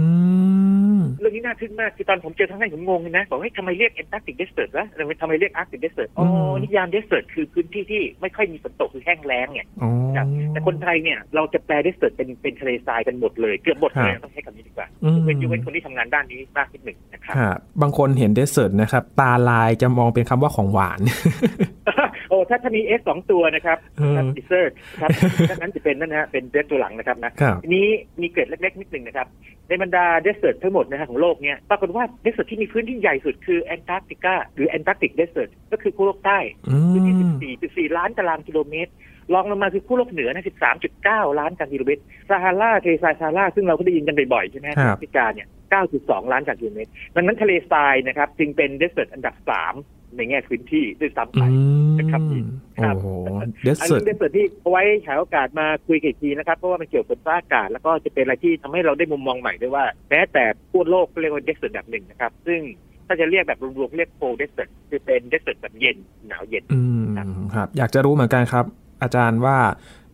ม เรื่องนี้น่าทึ่งมากคือตอนผมเจอครั้งแรกผมงงเลยนะ บอกว่าเฮ้ยทำไมเรียกแอนตาร์กติกเดสเ e ร์ตวะทำไมเรียกอาร์กติกเดสเ e ร์ตอ๋อมนิยามเดสเ e ร์ตคือพื้นที่ที่ไม่ค่อยมีฝนตกคือแห้งแล้งเนี่ยอ๋อครับแต่คนไทยเนี่ยเราจะแปลเดสเ e ร์ตเป็นเป็นทะเลทรายกันหมดเลย เกือบหมดเลยครับต้องใช้คำนี้ดีกว่าอืมเป็นยกเว้นคนที่ทำงานด้านนี้มากนิดหนึ่งนะครับครับบางคนเห็นเดสเ e ร์ตนะครับ ตาลายจะมองเป็นคำว่าของหวานโอ้ถ้าถ้ามี S สองตัวนะครับเออ dessertครับดังนั้นจะเป็นนั่นนะฮะเป็น dessert ตัวหลังนะครับนะครับทีนี้มีเกร็ดเล็กๆนิดหนึ่งนะครับ ในบรรดาเดสเ e ร์ตทั้งหมดนะฮะของโลกเนี่ยปรากฏว่าเดสเ e ร์ตที่มีพื้นที่ใหญ่สุดคือแอนตาร์กติกาหรือแอนตาร์กติกเดสเ e ร์ตก็คือขั้วโลกใต้อืพื้นที่ม14 14ล้านตารางกิโลเมตรรองลงมาคือขั้วโลกเหนือนะ13.9 ล้านตารางกิโลเมตรซาฮาราทะเลทรายซาฮาราซึ่งเราก็ได้ยินกันบ่อยๆใช่ไหมฮะครับแอฟริกาเนี่ย9.2 ล้านตารางกิโลเมตรดังนั้นทะเลทรายนะครับจึงเป็นเดสเ e ร์ตอันดับ 3 ในแง่พื้นที่ด้วยซ้ำไปอืมนะครับครับโอ้โหเดสอันเ e อนี้ร์เป็นส่วนที่เอาไว้หาโอกาสมาคุยกันอีกทีนะครับ เพราะว่ามันเกี่ยวกับฝนฟ้าอากาศ แล้วก็จะเป็นอะไรที่ทำให้เราได้มุมมองใหม่ด้วยว่าแม้แต่ทั่วโลกก็เรียกว่าเดสเ e อร์แบบหนึ่งนะครับ ซึ่งถ้าจะเรียกแบบรวมๆเรียกโ l เดสเ e อร์คือเป็นเดสเ e อร์แบบเย็นหนาวเย็นอืมครับ อยากจะรู้เหมือนกันครับ อาจารย์ว่า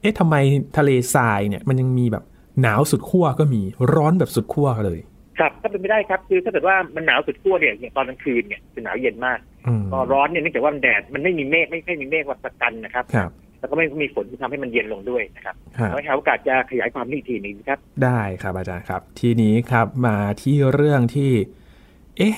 เอ๊ะทำไมทะเลทรายเนี่ยมันยังมีแบบหนาวสุดขั้วก็มีร้อนแบบสุดขั้วเลย ครับถ้าเป็นไม่ได้ครับ คือถ้าเกิดว่ามันหนาวสุดขั้วเนี่ยอย่างตอนกลางคืนเนี่ยจะหนาวเย็นมากอืม ก็ร้อนเนี่ยเนื่องจากว่ามันแดดมันไม่มีเมฆไม่ไม่มีเมฆวัดประกันนะครับครับแล้วก็ไม่มีฝนที่ทำให้มันเย็นลงด้วยนะครับครับเอาไว้หาโอกาสจะขยายความนี่อีกทีหนึงนะครับ ได้ครับอาจารย์ครับ ทีนี้ครับมาที่เรื่องที่ เอ๊ะ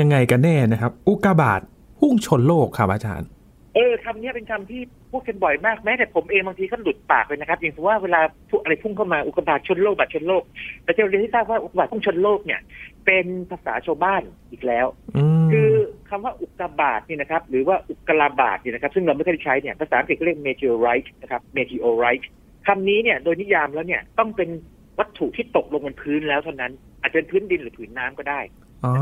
ยังไงกันแน่นะครับ อุกกาบาตพุ่งชนโลกครับอาจารย์ เออคำนี้เป็นคำที่ พูดกันบ่อยมากแม้แต่ผมเองบางทีก็หลุดปากเลยนะครับอย่างสมมติว่าเวลาพูดอะไรพุ่งเข้ามาอุกกาบาตชนโลกบาตชนโลกแต่จะเรียนให้ทราบว่าอุกกาบาตพุ่งชนโลกเนี่ย เป็นภาษาชาวบ้านอีกแล้วอืมคือคำว่าอุกกาบาตเนี่ยนะครับ หรือว่าอุกกาลาบาตเนี่ยนะครับ ซึ่งเราไม่เคยใช้เนี่ยภาษาอังกฤษเขาเรียก meteorite นะครับ meteorite คำนี้เนี่ยโดยนิยามแล้วเนี่ยต้องเป็นวัตถุที่ตกลงบนพื้นแล้วเท่านั้น อาจจะเป็นพื้นดินหรือผืนน้ำก็ได้อ๋อ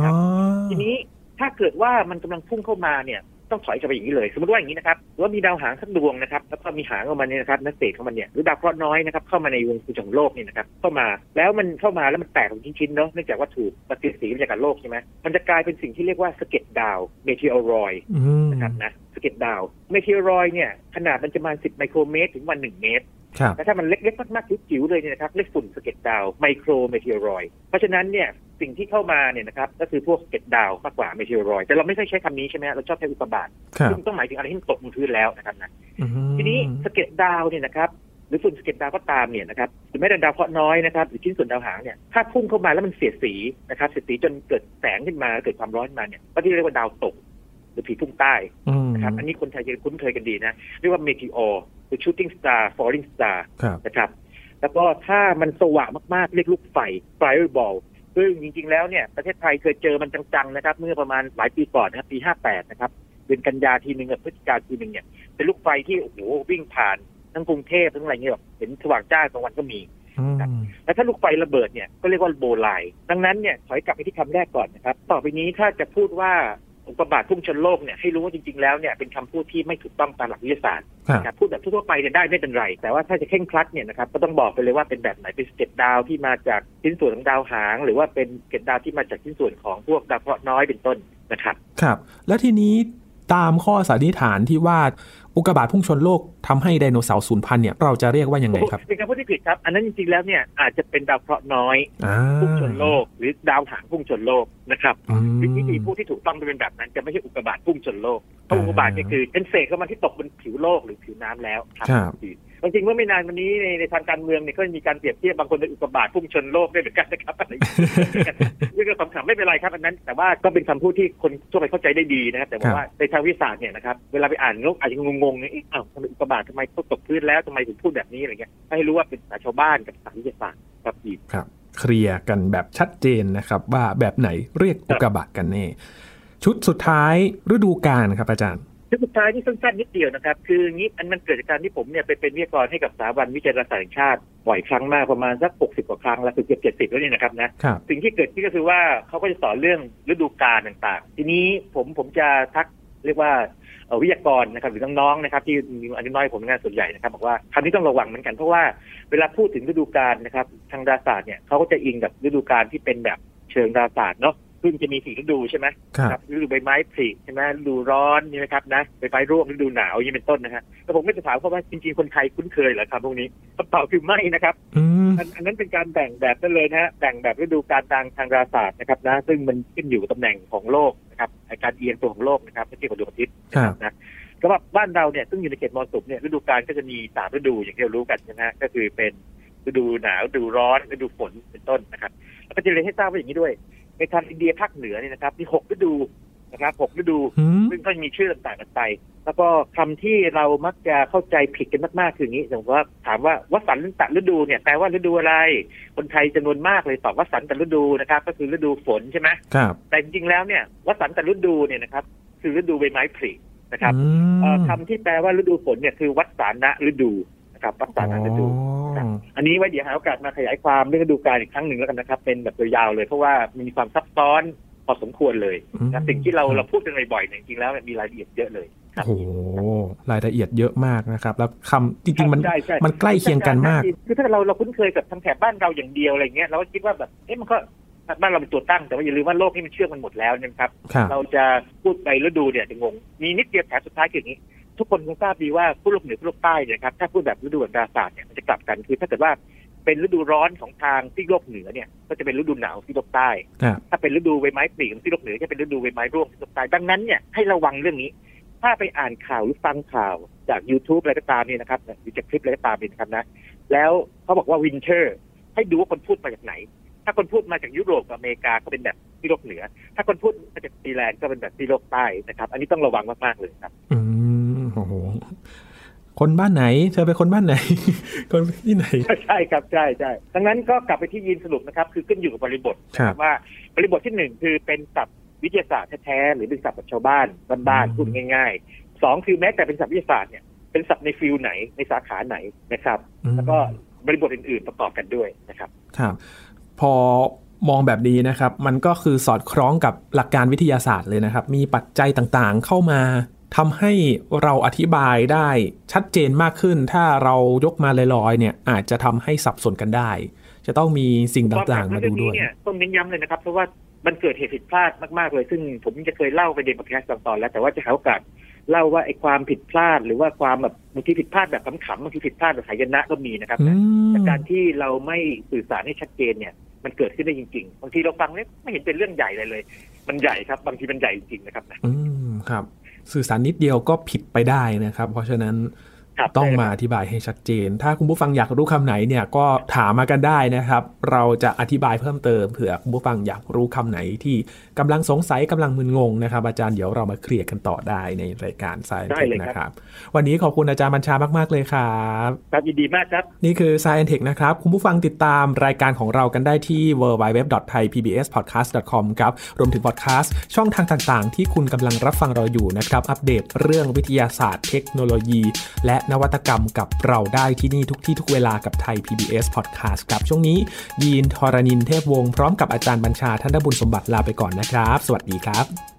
ทีนี้ถ้าเกิดว่ามันกำลังพุ่งเข้ามาเนี่ย ต้องถอยกลับไปอย่างนี้เลย สมมติว่าอย่างนี้นะครับว่ามีดาวหางสักดวงนะครับ แล้วก็มีหางออกมาเนี่ยนะครับนักเตะเข้ามาเนี่ยหรือดาวเคราะห์น้อยนะครับเข้ามาในวงโคจรของโลกเนี่ยนะครับเข้ามาแล้วมันเข้ามาแล้วมันแตกเป็นชิ้นๆเนาะเนื่องจากว่าถูกปฏิสีมาจากโลกใช่ไหมมันจะกลายเป็นสิ่งที่เรียกว่าสะเก็ดดาว meteoroidอืมนะครับนะสะเก็ดดาว meteoroid เนี่ยขนาดมันจะประมาณ10ไมโครเมตรถึงวัน1เมตรครับแต่ถ้ามันเล็กๆมากๆจิ๋วๆเลยเนี่ยนะครับเรียกฝุ่นสะเก็ดดาว micrometeoroid เพราะฉะนั้นเนี่ย สิ่งที่เข้ามาเนี่ยนะครับก็คือพวกสะเก็ดดาวมากกว่า meteoroid แต่เราไม่ค่อยใช้คำนี้ใช่ไหมฮะเราชอบใช้อุกกาบาตครับซึ่งต้องหมายถึงอะไรที่มันตกบนพื้นแล้วนะครับนะอืมทีนี้สะเก็ดดาวเนี่ยนะครับหรือฝุ่นสะเก็ดดาวก็ตามเนี่ยนะครับหรือแม้แต่ดาวเคราะห์น้อยนะครับหรือชิ้นส่วนดาวหางเนี่ยถ้าพุ่งเข้ามาแล้วมันเสียดสีนะครับเสียดสีจนเกิดแสงขึ้นมาเกิดความร้อนขึ้นมาเนี่ยก็ที่เรียกว่าดาวตก หรือผีพุ่งใต้อืมนะครับอันนี้คนไทยจะคุ้นเคยกันดีนะเรียกว่าเมทิโอหรือ shooting star falling star ครับนะครับแล้วก็ถ้ามันสว่างมากๆ เรียกลูกไฟ fireball ซึ่งจริงๆแล้วเนี่ยประเทศไทยเคยเจอมันจังๆนะครับ เมื่อประมาณหลายปีก่อนนะครับปี 58 นะครับเดือนกันยาทีหนึ่งกับพฤศจิกาทีหนึ่งเนี่ยเป็นลูกไฟที่โอ้โหวิ่งผ่านทั้งกรุงเทพทั้งอะไรเงี้ยแบบเห็นสว่างจ้ากลางวันก็มีอืมแล้วถ้าลูกไฟระเบิดเนี่ยก็เรียกว่า bolide ดังนั้นเนี่ยถอยกลับไปที่คำแรกก่อนนะครับ ต่อไปนี้ถ้าจะพูดว่า อุกกาบาตพุ่งชนโลกเนี่ยให้รู้ว่าจริง ๆ แล้วเนี่ยเป็นคำพูดที่ไม่ถูกต้องตามหลักวิทยาศาสตร์ครับนะครับพูดแบบทั่วๆไปเนี่ยได้ไม่เป็นไร แต่ว่าถ้าจะเคร่งครัดเนี่ยนะครับก็ต้องบอกไปเลยว่าเป็นแบบไหนเป็นสะเก็ดดาวที่มาจากชิ้นส่วนของดาวหาง หรือว่าเป็นสะเก็ดดาวที่มาจากชิ้นส่วนของพวกดาวเคราะห์น้อยเป็นต้นนะครับ ครับ แล้วทีนี้ตามข้อสันนิษฐานที่ว่า อุกกาบาตพุ่งชนโลกทำให้ไดโนเสาร์สูญพันธุ์เนี่ยเราจะเรียกว่ายังไงครับเป็นคำพูดที่ผิดครับ อันนั้นจริงๆแล้วเนี่ยอาจจะเป็นดาวเคราะห์น้อยอ่าพุ่งชนโลก หรือดาวหางพุ่งชนโลกนะครับอืมวิธีพูดที่ถูกต้องจะเป็นแบบนั้น จะไม่ใช่อุกกาบาตพุ่งชนโลกเพราะอุกกาบาตเนี่ยคือเป็นเศษของมันที่ตกบนผิวโลกหรือผิวน้ำแล้วครับครับ จริงๆเมื่อไม่นานมานี้ในในทางการเมืองเนี่ยก็มีการเปรียบเทียบบางคนเป็นอุกกาบาตพุ่งชนโลกด้วยเหมือนกันนะครับอะไรอย่างเงี้ยเรื่องคำถามไม่เป็นไรครับอันนั้น แต่ว่าก็เป็นคำพูดที่คนทั่วไปเข้าใจได้ดีนะครับแต่ว่าในทางวิทยาศาสตร์เนี่ยนะครับเวลาไปอ่านงกอาจจะงงๆเนี่ยเอ๊ะอ้าวทำไมอุกกาบาตทำไมตกตกพื้นแล้วทำไมถึงพูดแบบนี้อะไรเงี้ยให้รู้ว่าเป็นภาษาชาวบ้านกับภาษาวิทยาศาสตร์ครับอีกครับเคลียร์กันแบบชัดเจนนะครับ ว่าแบบไหนเรียกอุกกาบาตกันแน่ชุดสุดท้ายฤดูกาลครับอาจารย์ ชุดสุดท้ายที่สั้นๆนิดเดียวนะครับ คืองี้อันมันเกิดจากการที่ผมเนี่ยไปเป็นวิทยากรให้กับสถาบันวิจัยดาราศาสตร์แห่งชาติบ่อยครั้งมากประมาณสัก 60 กว่าครั้งแล้วคือเกือบเจ็ดสิบแล้วเนี่ยนะครับนะครับสิ่งที่เกิดขึ้นก็คือว่าเขาก็จะสอนเรื่องฤดูกาลต่างๆ ทีนี้ผมผมจะทักเรียกว่าเอ่อวิทยากรนะครับหรือน้องๆนะครับ ที่มีอายุน้อยผมงานส่วนใหญ่นะครับบอกว่าคำนี้ต้องระวังเหมือนกันเพราะว่าเวลาพูดถึงฤดูกาลนะครับทางดาราศาสตร์เนี่ยเขาก็จะอิงกับฤดูกาลที่เป็นแบบเชิงดาราศาสตร์เนาะ ซึ่งจะมีสี่ฤดูใช่ไหมครับฤดูใบไม้ผลิใช่ไหมฤดูร้อนนี่นะครับนะใบไม้ร่วงฤดูหนาวอย่างนี้เป็นต้นนะฮะแต่ผมไม่จะถามเขาว่าจริงๆคนไทยคุ้นเคยเหรอครับพวกนี้คำตอบคือไม่นะครับอืมอันอันนั้นเป็นการแบ่งแบบนั่นเลยนะฮะแบ่งแบบฤดูการทางทางดาราศาสตร์นะครับนะซึ่งมันขึ้นอยู่กับตำแหน่งของโลกนะครับไอ้การเอียงตัวของโลกนะครับไม่ใช่ของดวงอาทิตย์นะครับนะสำหรับบ้านเราเนี่ยซึ่งอยู่ในเขตมรสุมเนี่ยฤดูกาลก็จะมีสามฤดูอย่างที่เรารู้กันนะฮะก็คือเป็นฤดูหนาวฤดูร้อนฤดูฝนเป็นต้นนะครับแล้วก็จะเรียนให้ทราบว่าอย่างนี้ด้วย ในทางอินเดียภาคเหนือเนี่ยนะครับมีหกฤดูนะครับหกฤดูอืมซึ่งก็มีชื่อต่างๆกันไป แล้วก็คำที่เรามักจะเข้าใจผิดกันมากๆคืออย่างนี้อย่างว่าถามว่าวสันตฤดูเนี่ยแปลว่าฤดูอะไร คนไทยจำนวนมากเลยตอบวสันตฤดูนะครับ ก็คือฤดูฝนใช่ไหมครับแต่จริงๆแล้วเนี่ยวสันตฤดูเนี่ยนะครับ คือฤดูใบไม้ผลินะครับอืมเอ่อคำที่แปลว่าฤดูฝนเนี่ยคือวัสานะฤดูนะครับวัสานะฤดู อ๋ออันนี้ไว้เดี๋ยวหาโอกาสมาขยายความเรื่องฤดูกาลอีกครั้งหนึ่งแล้วกันนะครับ เป็นแบบยาวๆเลย เพราะว่ามันมีความซับซ้อนพอสมควรเลยอืมนะสิ่งที่เราเราพูดกันบ่อยๆเนี่ยจริงๆแล้วเนี่ยมีรายละเอียดเยอะเลยครับโอ้โหรายละเอียดเยอะมากนะครับ แล้วคำจริงๆมันใช่ใช่มันใกล้เคียงกันมาก คือถ้าเราเราคุ้นเคยกับทางแถบบ้านเราอย่างเดียวอะไรเงี้ยเราก็คิดว่าแบบเอ๊ะมันก็บ้านเราเป็นตัวตั้งแต่ว่าอย่าลืมว่าโลกนี่มันเชื่อมกันหมดแล้วนะครับครับ เราจะพูดไปฤดูเนี่ยจะงงมีนิดเดียวแถมสุดท้ายคืออย่างนี้ ทุกคนคงทราบดีว่าผู้โลกเหนือผู้โลกใต้เนี่ยนะครับถ้าพูดแบบฤดูดาราศาสตร์เนี่ยมันจะกลับกันคือถ้าเกิดว่าเป็นฤดูร้อนของทางที่โลกเหนือเนี่ย ก็จะเป็นฤดูหนาวที่โลกใต้ครับถ้าเป็นฤดูใบไม้ผลิของซีกโลกเหนือจะเป็นฤดูใบไม้ร่วงซีกโลกใต้ดังนั้นเนี่ยให้ระวังเรื่องนี้ ถ้าไปอ่านข่าวหรือฟังข่าวจาก YouTube อะไรก็ตามเนี่ยนะครับหรือจากคลิปอะไรก็ตามเนี่ยนะครับนะ แล้วเขาบอกว่า winter ให้ดูว่าคนพูดมาจากไหน ถ้าคนพูดมาจากยุโรปกับอเมริกาก็เป็นแบบซีกโลกเหนือ ถ้าคนพูดมาจากนิวซีแลนด์ก็เป็นแบบซีกโลกใต้นะครับ อันนี้ต้องระวังมากๆเลยครับ อืม โอ้โห คนบ้านไหน เธอเป็นคนบ้านไหน คนที่ไหน ใช่ครับใช่ใช่ดังนั้นก็กลับไปที่ยีนสรุปนะครับ คือขึ้นอยู่กับบริบทครับว่าบริบทที่หนึ่งคือเป็นศัพท์วิทยาศาสตร์แท้ๆหรือเป็นศัพท์แบบชาวบ้านบ้านๆพูดง่ายๆสองคือแม้แต่เป็นศัพท์วิทยาศาสตร์เนี่ยเป็นศัพท์ในฟิลไหนในสาขาไหนนะครับอืมแล้วก็บริบทอื่น ๆประกอบกันด้วยนะครับครับพอมองแบบนี้นะครับ มันก็คือสอดคล้องกับหลักการวิทยาศาสตร์เลยนะครับ มีปัจจัยต่างๆเข้ามา ทำให้เราอธิบายได้ชัดเจนมากขึ้น ถ้าเรายกมาลอยๆเนี่ย อาจจะทำให้สับสนกันได้ จะต้องมีสิ่งต่างๆมาดูด้วยเรื่องนี้เนี่ยต้องเน้นย้ำเลยนะครับ เพราะว่ามันเกิดเหตุผิดพลาดมากๆเลย ซึ่งผมจะเคยเล่าไปในประแคสตอนๆแล้วแต่ว่าจะหาโอกาสเล่าว่าไอ้ความผิดพลาด หรือว่าความแบบบางทีผิดพลาดแบบขำๆบางทีผิดพลาดแบบหายนะก็มีนะครับอืมแต่การที่เราไม่สื่อสารให้ชัดเจนเนี่ย มันเกิดขึ้นได้จริง ๆ บางทีเราฟังเนี่ยไม่เห็นเป็นเรื่องใหญ่เลยเลย มันใหญ่ครับ บางทีมันใหญ่จริงๆนะครับนะอืมครับ สื่อสารนิดเดียวก็ผิดไปได้นะครับ เพราะฉะนั้น ต้องใช่มาอธิบายให้ชัดเจน ถ้าคุณผู้ฟังอยากรู้คำไหนเนี่ยก็ถามมากันได้นะครับ เราจะอธิบายเพิ่มเติมเผื่อคุณผู้ฟังอยากรู้คำไหนที่กำลังสงสัยกำลังมึนงงนะครับ อาจารย์เดี๋ยวเรามาเคลียร์กันต่อได้ในรายการสายได้เทคเลยนะคครัรับบวันนี้ขอบคุณอาจารย์บัญชามาก ๆ เลยครับครับยินดีมากครับ นี่คือ Science Tech นะครับ คุณผู้ฟังติดตามรายการของเรากันได้ที่ www.thaipbspodcast.com ครับรวมถึงพอดแคสต์ช่องทางต่าง ๆ ที่คุณกำลังรับฟังเราอยู่นะครับอัปเดตเรื่องวิทยาศาสตร์ เทคโนโลยี และนวัตกรรมกับเราได้ที่นี่ทุกที่ทุกเวลากับไทย PBS Podcast ครับช่วงนี้ ยีนทรณินเทพวงศ์พร้อมกับอาจารย์บัญชาท่านบุญสมบัติลาไปก่อนนะครับ สวัสดีครับ